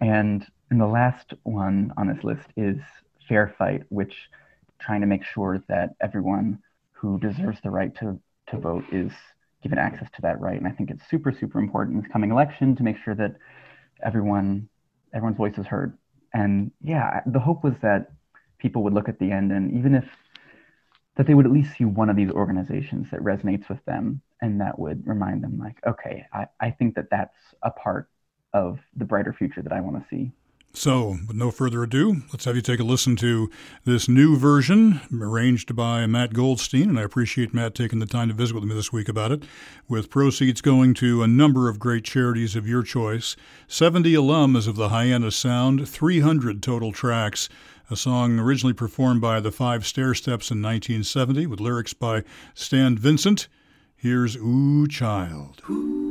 And, and the last one on this list is Fair Fight, which trying to make sure that everyone who deserves the right to, to vote is given access to that right. And I think it's super, super important in this coming election to make sure that everyone everyone's voice is heard. And yeah, the hope was that people would look at the end and even if that they would at least see one of these organizations that resonates with them and that would remind them like okay i, I think that that's a part of the brighter future that i want to see So, with no further ado, let's have you take a listen to this new version arranged by Matt Goldstein. And I appreciate Matt taking the time to visit with me this week about it, with proceeds going to a number of great charities of your choice 70 alums of the Hyannis Sound, 300 total tracks. A song originally performed by the Five Stairsteps in 1970 with lyrics by Stan Vincent. Here's Ooh Child. Ooh,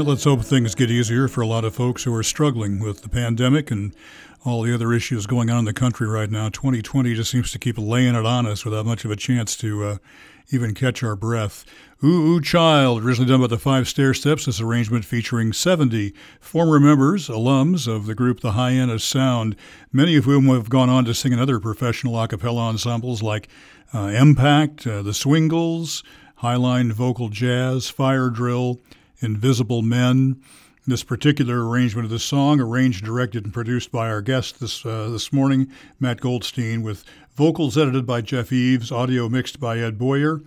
Well, let's hope things get easier for a lot of folks who are struggling with the pandemic and all the other issues going on in the country right now. 2020 just seems to keep laying it on us without much of a chance to uh, even catch our breath. Ooh, Ooh Child, originally done by the Five Stairsteps, this arrangement featuring 70 former members, alums of the group The Hyannis Sound, many of whom have gone on to sing in other professional a cappella ensembles like uh, Impact, uh, The Swingles, Highline Vocal Jazz, Fire Drill, Invisible Men. This particular arrangement of the song, arranged, directed, and produced by our guest this uh, this morning, Matt Goldstein, with vocals edited by Jeff Eves, audio mixed by Ed Boyer,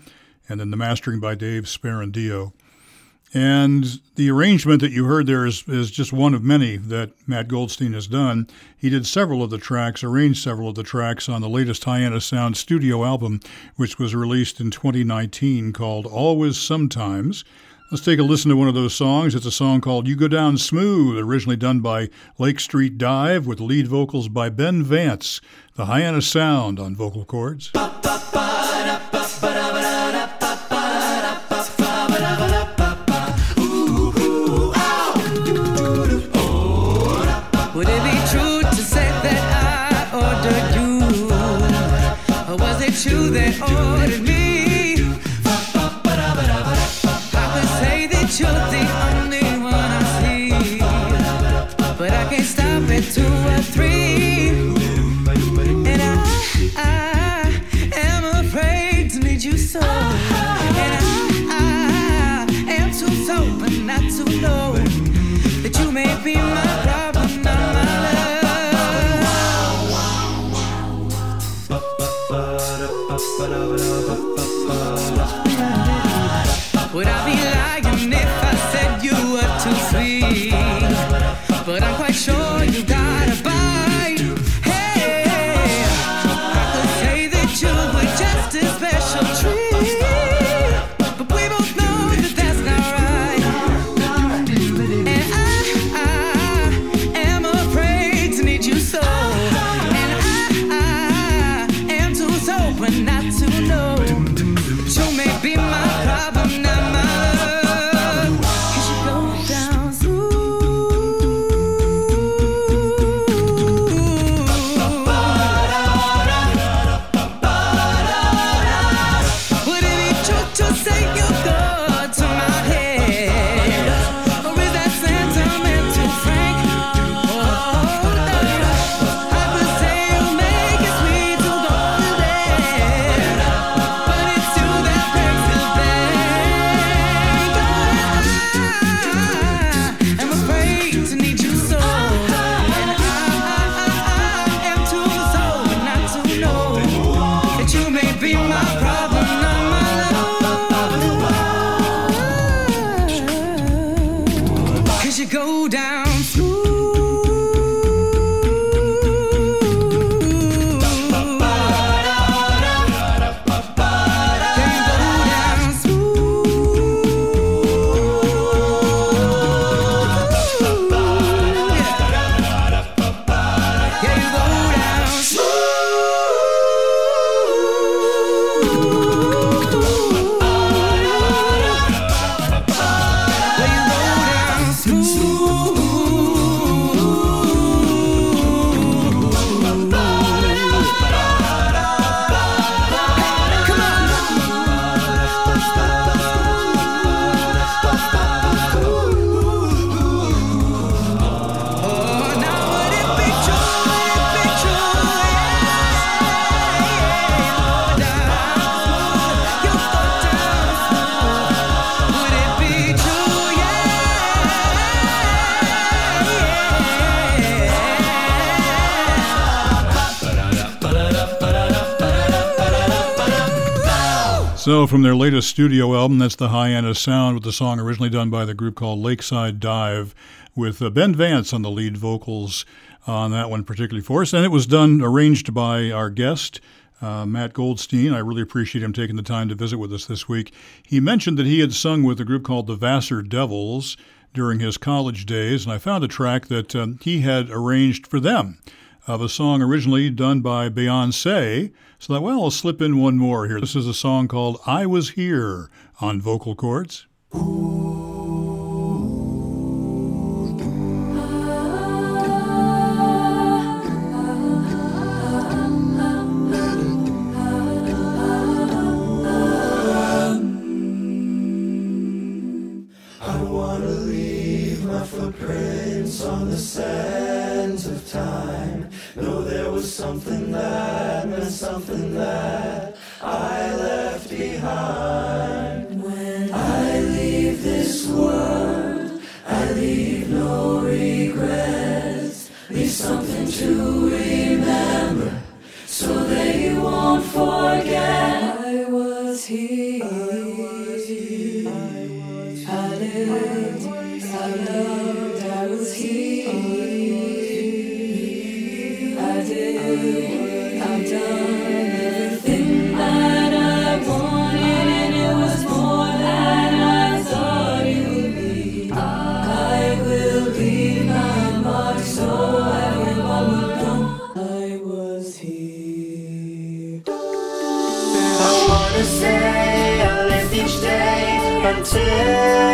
and then the mastering by Dave Sperandio. And the arrangement that you heard there is, is just one of many that Matt Goldstein has done. He did several of the tracks, arranged several of the tracks on the latest Hyannis Sound studio album, which was released in 2019 called Always Sometimes. Let's take a listen to one of those songs. It's a song called You Go Down Smooth, originally done by Lake Street Dive, with lead vocals by Ben Vance, the Hyannis Sound on vocal. Would So, from their latest studio album, that's the Hyannis Sound, with the song originally done by the group called Lakeside Dive, with uh, Ben Vance on the lead vocals on that one, particularly for us. And it was done, arranged by our guest, uh, Matt Goldstein. I really appreciate him taking the time to visit with us this week. He mentioned that he had sung with a group called the Vassar Devils during his college days, and I found a track that um, he had arranged for them. Of a song originally done by Beyonce. So that, well, I'll slip in one more here. This is a song called I Was Here on vocal chords. I wanna leave my footprints on the sands something that meant something that I left behind. When I leave this world, I leave no regrets. Leave something to remember so they won't forget. I was here. Day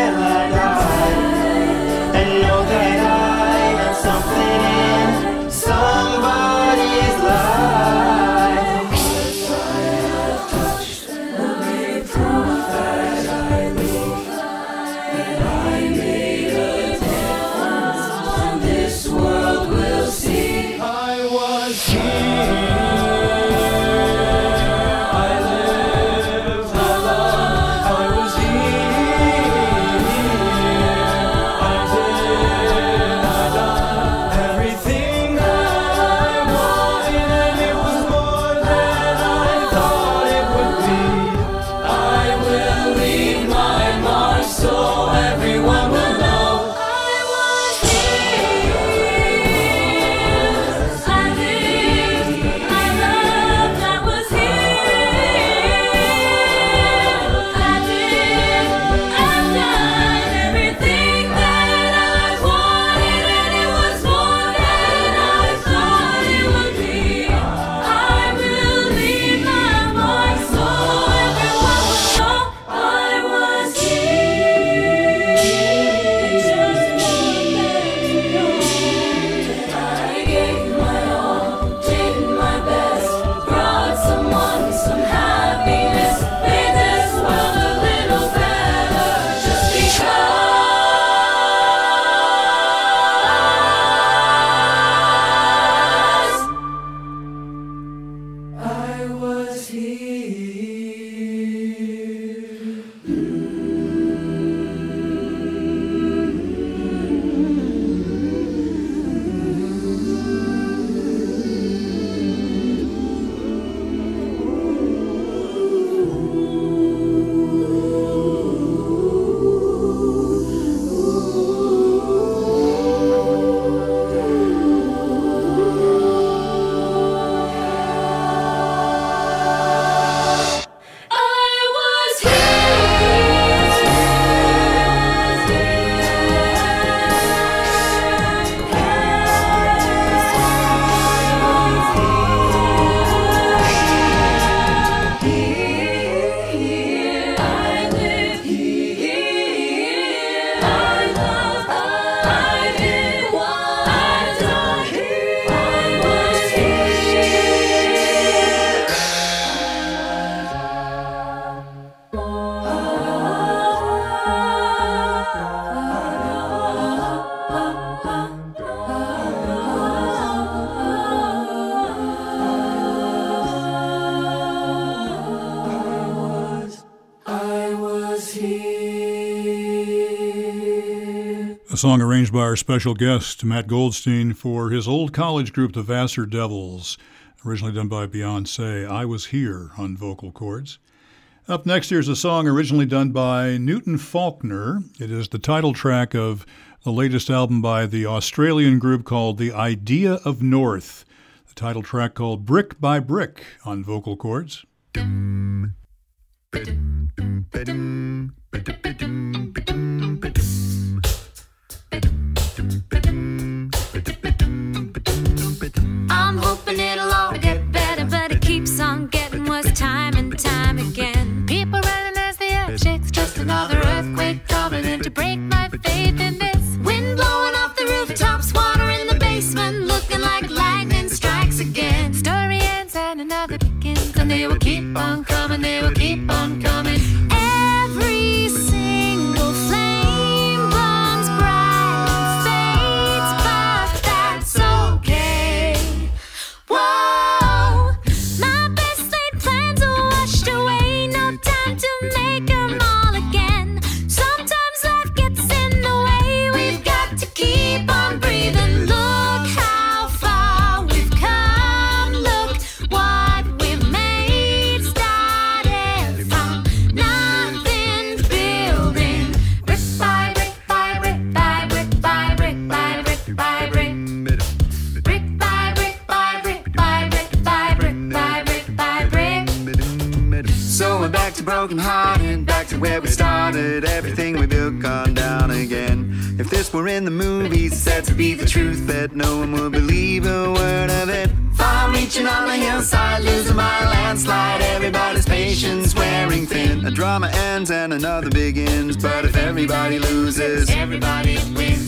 song arranged by our special guest, Matt Goldstein, for his old college group, the Vassar Devils, originally done by Beyonce. I Was Here on vocal chords. Up next, here's a song originally done by Newton Faulkner. It is the title track of the latest album by the Australian group called The Idea of North. The title track called Brick by Brick on vocal chords. another begins. But if everybody loses, everybody wins.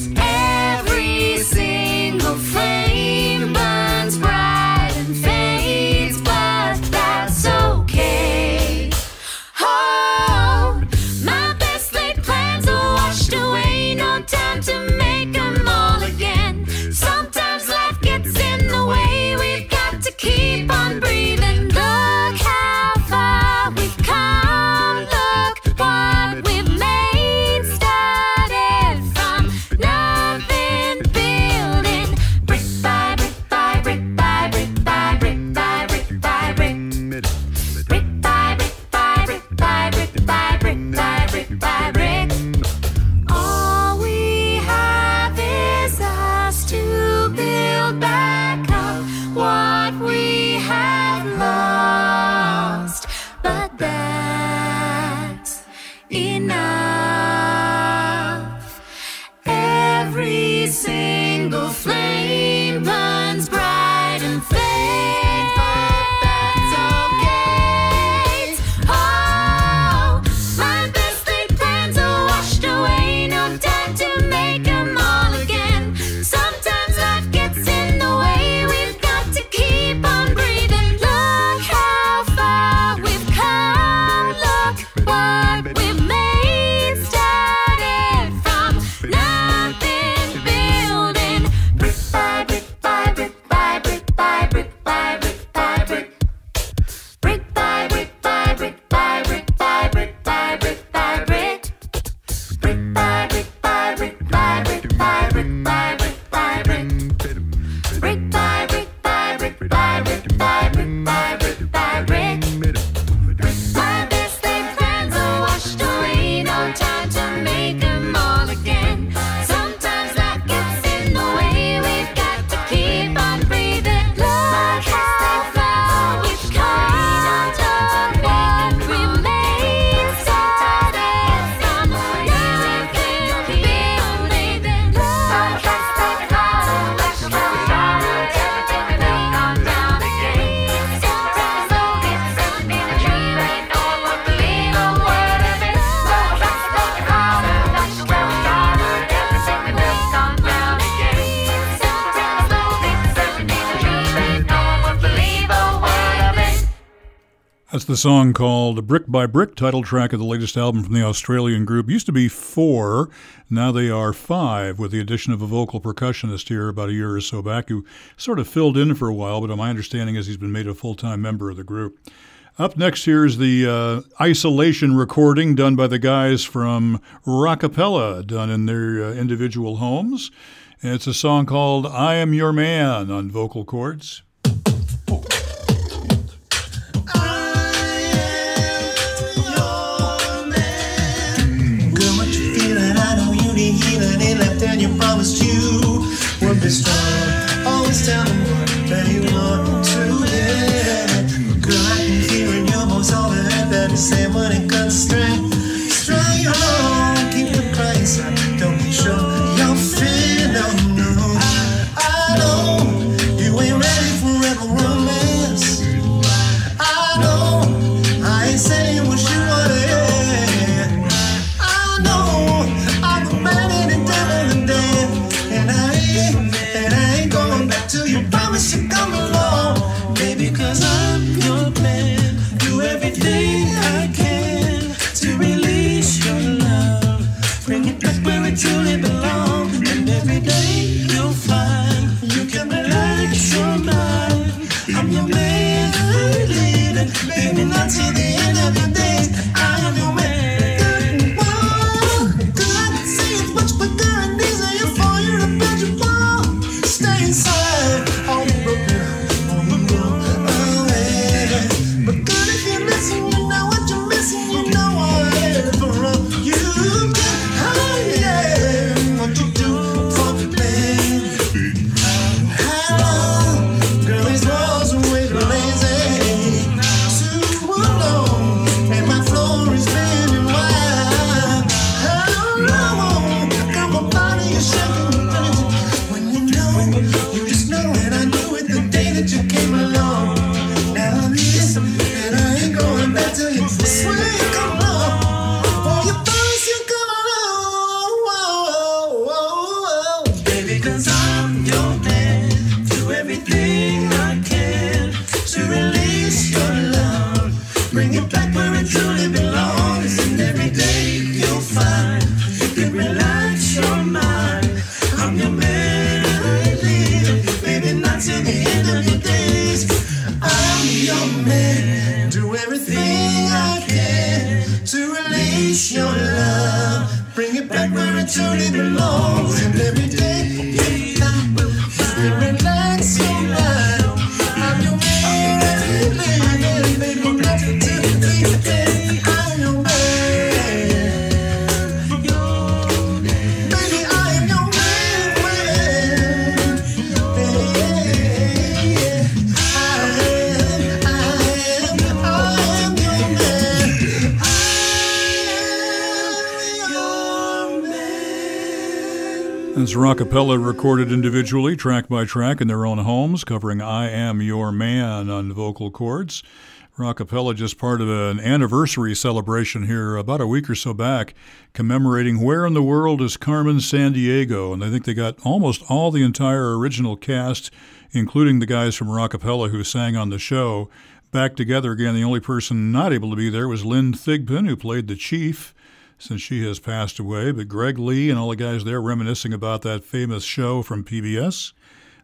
the song called Brick by Brick, title track of the latest album from the Australian group. Used to be four, now they are five, with the addition of a vocal percussionist here about a year or so back who sort of filled in for a while, but my understanding is he's been made a full time member of the group. Up next here is the uh, isolation recording done by the guys from Rockapella, done in their uh, individual homes. And it's a song called I Am Your Man on vocal chords. than you promised you would be strong. Always tell them what they want to hear. Girl, I can hear in your voice all the that you say when it comes to strength. Recorded individually, track by track, in their own homes, covering I Am Your Man on vocal chords. Rockapella just part of an anniversary celebration here about a week or so back, commemorating Where in the World is Carmen Sandiego? And I think they got almost all the entire original cast, including the guys from Rockapella who sang on the show, back together again. The only person not able to be there was Lynn Thigpen, who played the chief since she has passed away. But Greg Lee and all the guys there reminiscing about that famous show from PBS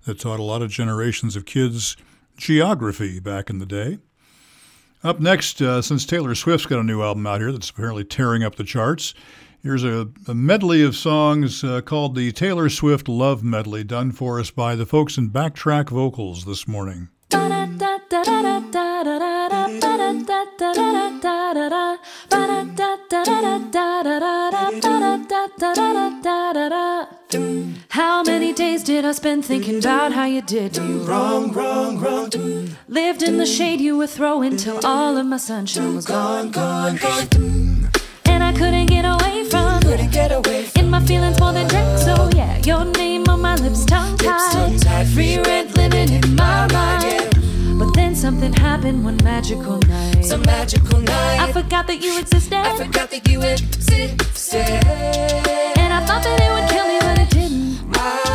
that taught a lot of generations of kids geography back in the day. Up next, uh, since Taylor Swift's got a new album out here that's apparently tearing up the charts, here's a, a medley of songs uh, called the Taylor Swift Love Medley, done for us by the folks in Backtrack Vocals this morning. How many days did I spend thinking about how you did? Me wrong, wrong, wrong? Lived in the shade you were throwing till all of my sunshine was gone, gone, gone. And I couldn't get away from couldn't get away. In my feelings more than drink. So oh, yeah, your name on my lips, tongue tied, free rent living in my mind. Then something happened one magical night. Some magical night. I forgot that you existed. I forgot that you existed. And I thought that it would kill me, but it didn't. I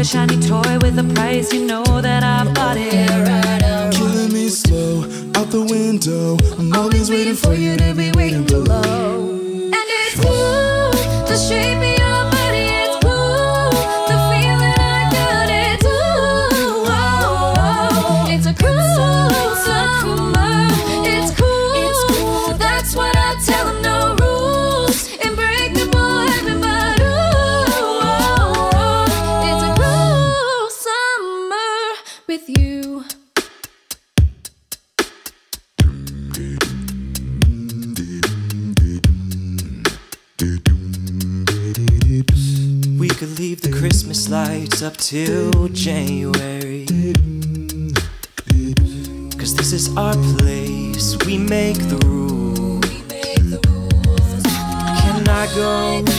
boy, shiny toy with a price. You know that I bought it. Killing me slow out the window. I'm always waiting for you to be waiting below. And it's cool, the shape till January. Cause this is our place, we make the rules. Can I go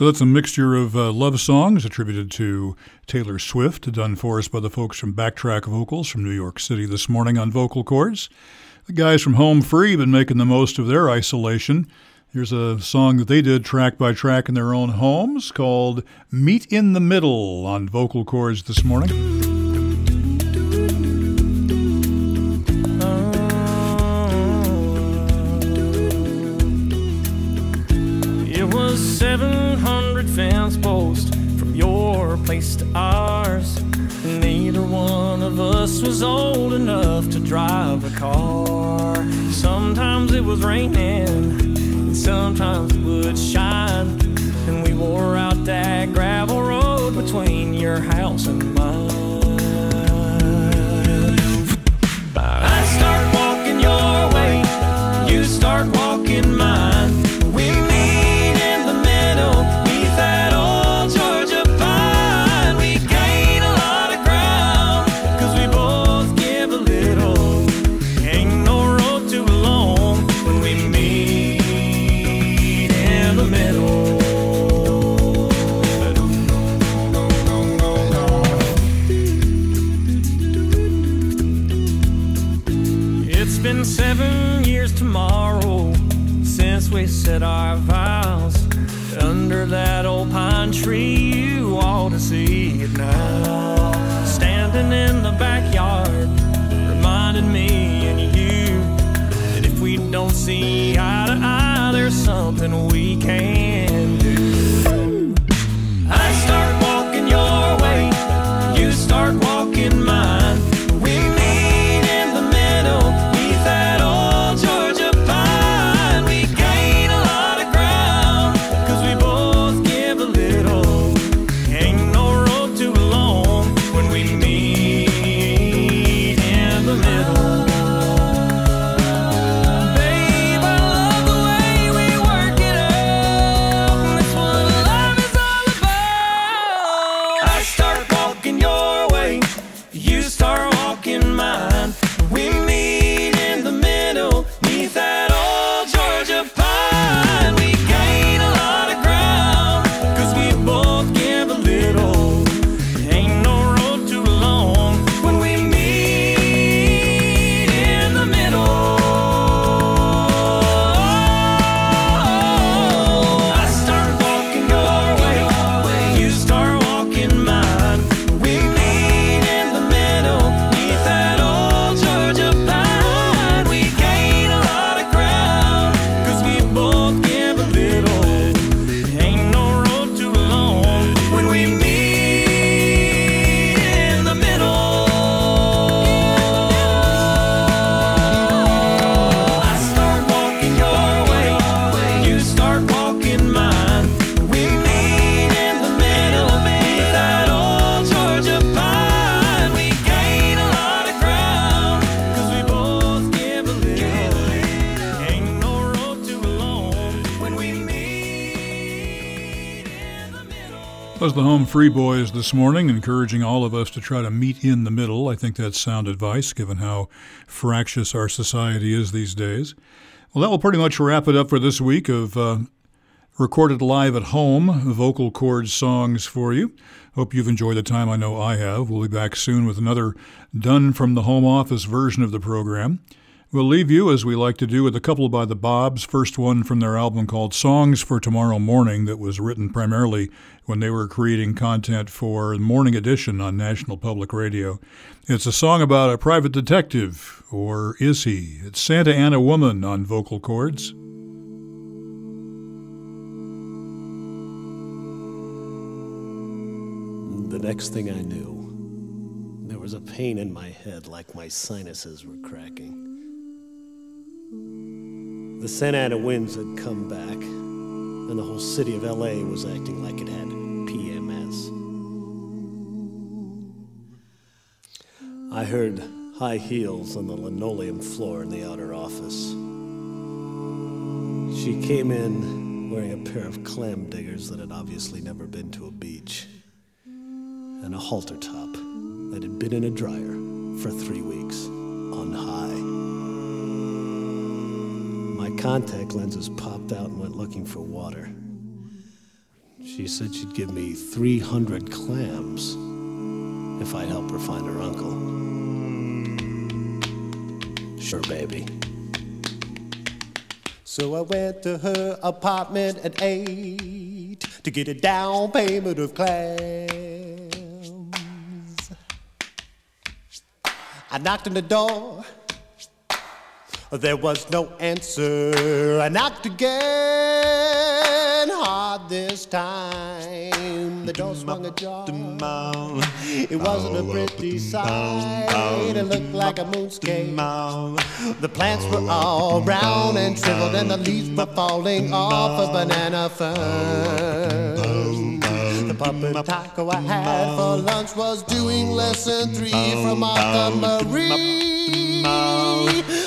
So that's a mixture of uh, love songs attributed to Taylor Swift, done for us by the folks from Backtrack Vocals from New York City this morning on vocal chords. The guys from Home Free have been making the most of their isolation. Here's a song that they did track by track in their own homes called Meet in the Middle on vocal chords this morning. Fence posts from your place to ours. Neither one of us was old enough to drive a car. Sometimes it was raining, and sometimes it would shine. And we wore out that gravel road between your house and mine. I start walking your way, you start Free Boys this morning, encouraging all of us to try to meet in the middle. I think that's sound advice, given how fractious our society is these days. Well, that will pretty much wrap it up for this week of uh, recorded live at home vocal chord songs for you. Hope you've enjoyed the time. I know I have. We'll be back soon with another done from the home office version of the program. We'll leave you, as we like to do, with a couple by the Bobs. First one from their album called Songs for Tomorrow Morning, that was written primarily when they were creating content for Morning Edition on National Public Radio. It's a song about a private detective, or is he? It's Santa Ana Woman on vocal chords. The next thing I knew, there was a pain in my head like my sinuses were cracking. The Santa Ana winds had come back, and the whole city of LA was acting like it had PMS. I heard high heels on the linoleum floor in the outer office. She came in wearing a pair of clam diggers that had obviously never been to a beach, and a halter top that had been in a dryer for three weeks on high. My contact lenses popped out and went looking for water. She said she'd give me 300 clams if I'd help her find her uncle. Sure, baby. So I went to her apartment at eight to get a down payment of clams. I knocked on the door. There was no answer. I knocked again, hard this time. The door swung ajar. It wasn't a pretty sight. It looked like a moonscape. The plants were all brown and shriveled, and the leaves were falling off a banana fern. The Pup 'n' Taco I had for lunch was doing lesson three from Arthur Murray.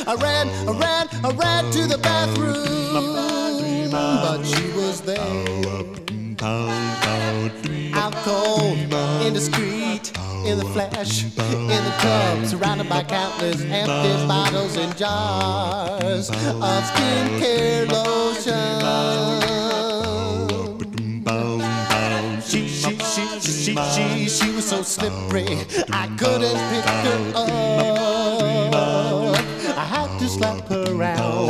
I ran, I ran, I ran to the bathroom, but she was there. Out cold, indiscreet, in the flesh, in the tub, surrounded by countless empty bottles and jars of skincare lotion. She, she, she, she, she, she was so slippery, I couldn't pick her up. I had to slap her around.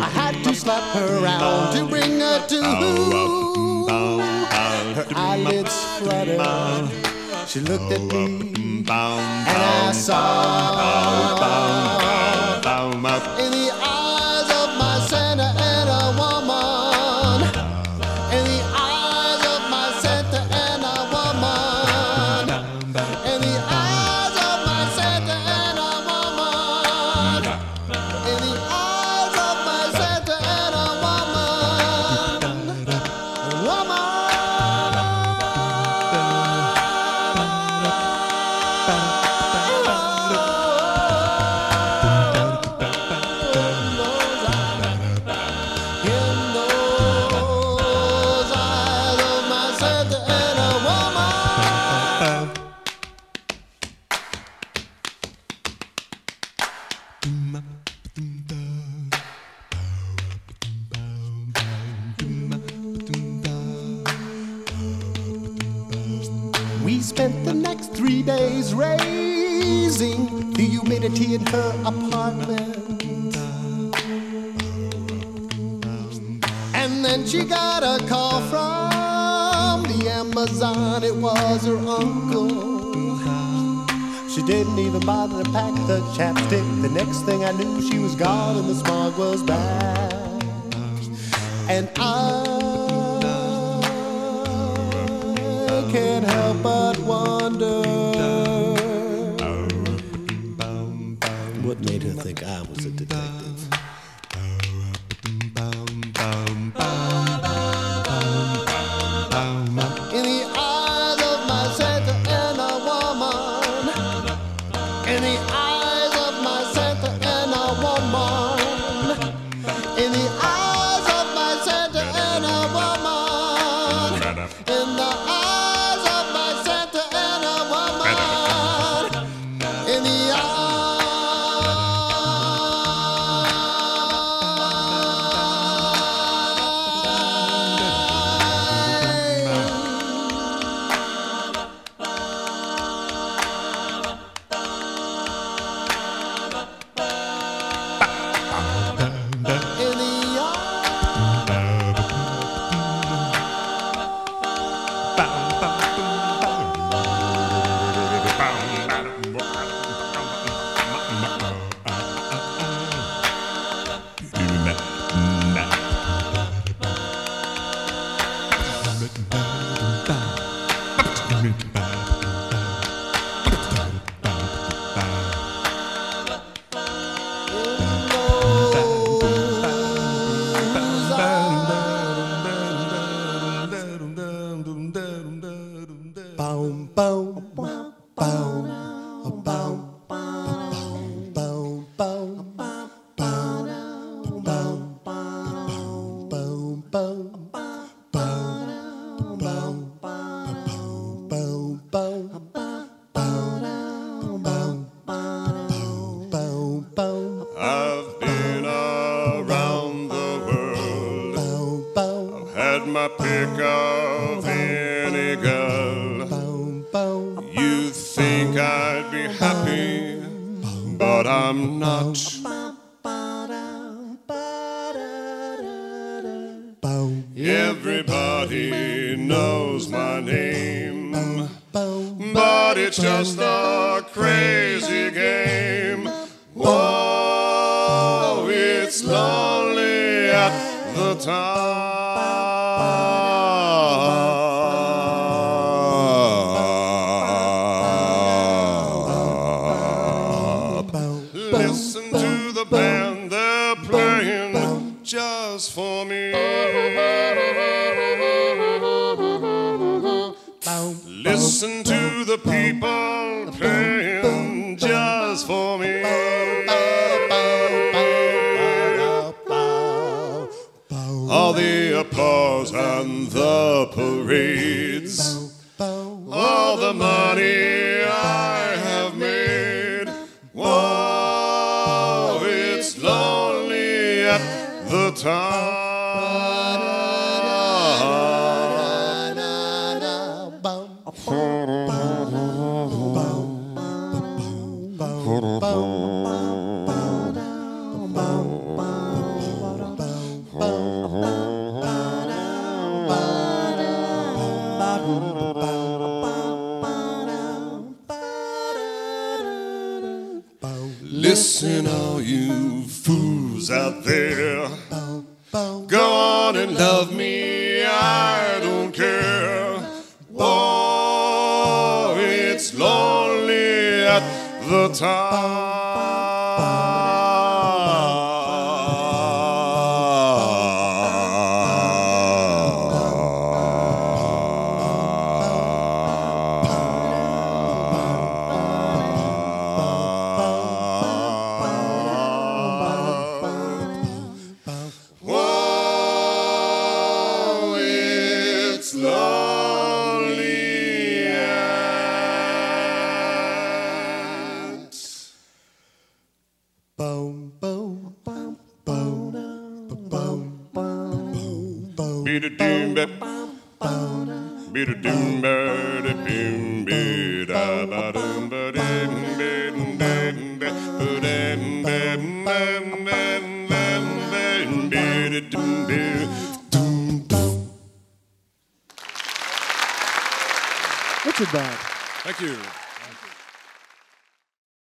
I had to slap her around to bring her to. Her eyelids fluttered. She looked at me, and I saw was her uncle. She didn't even bother to pack the chapstick. The next thing I knew, she was gone and the smog was back. And I can't help but wonder what made her think I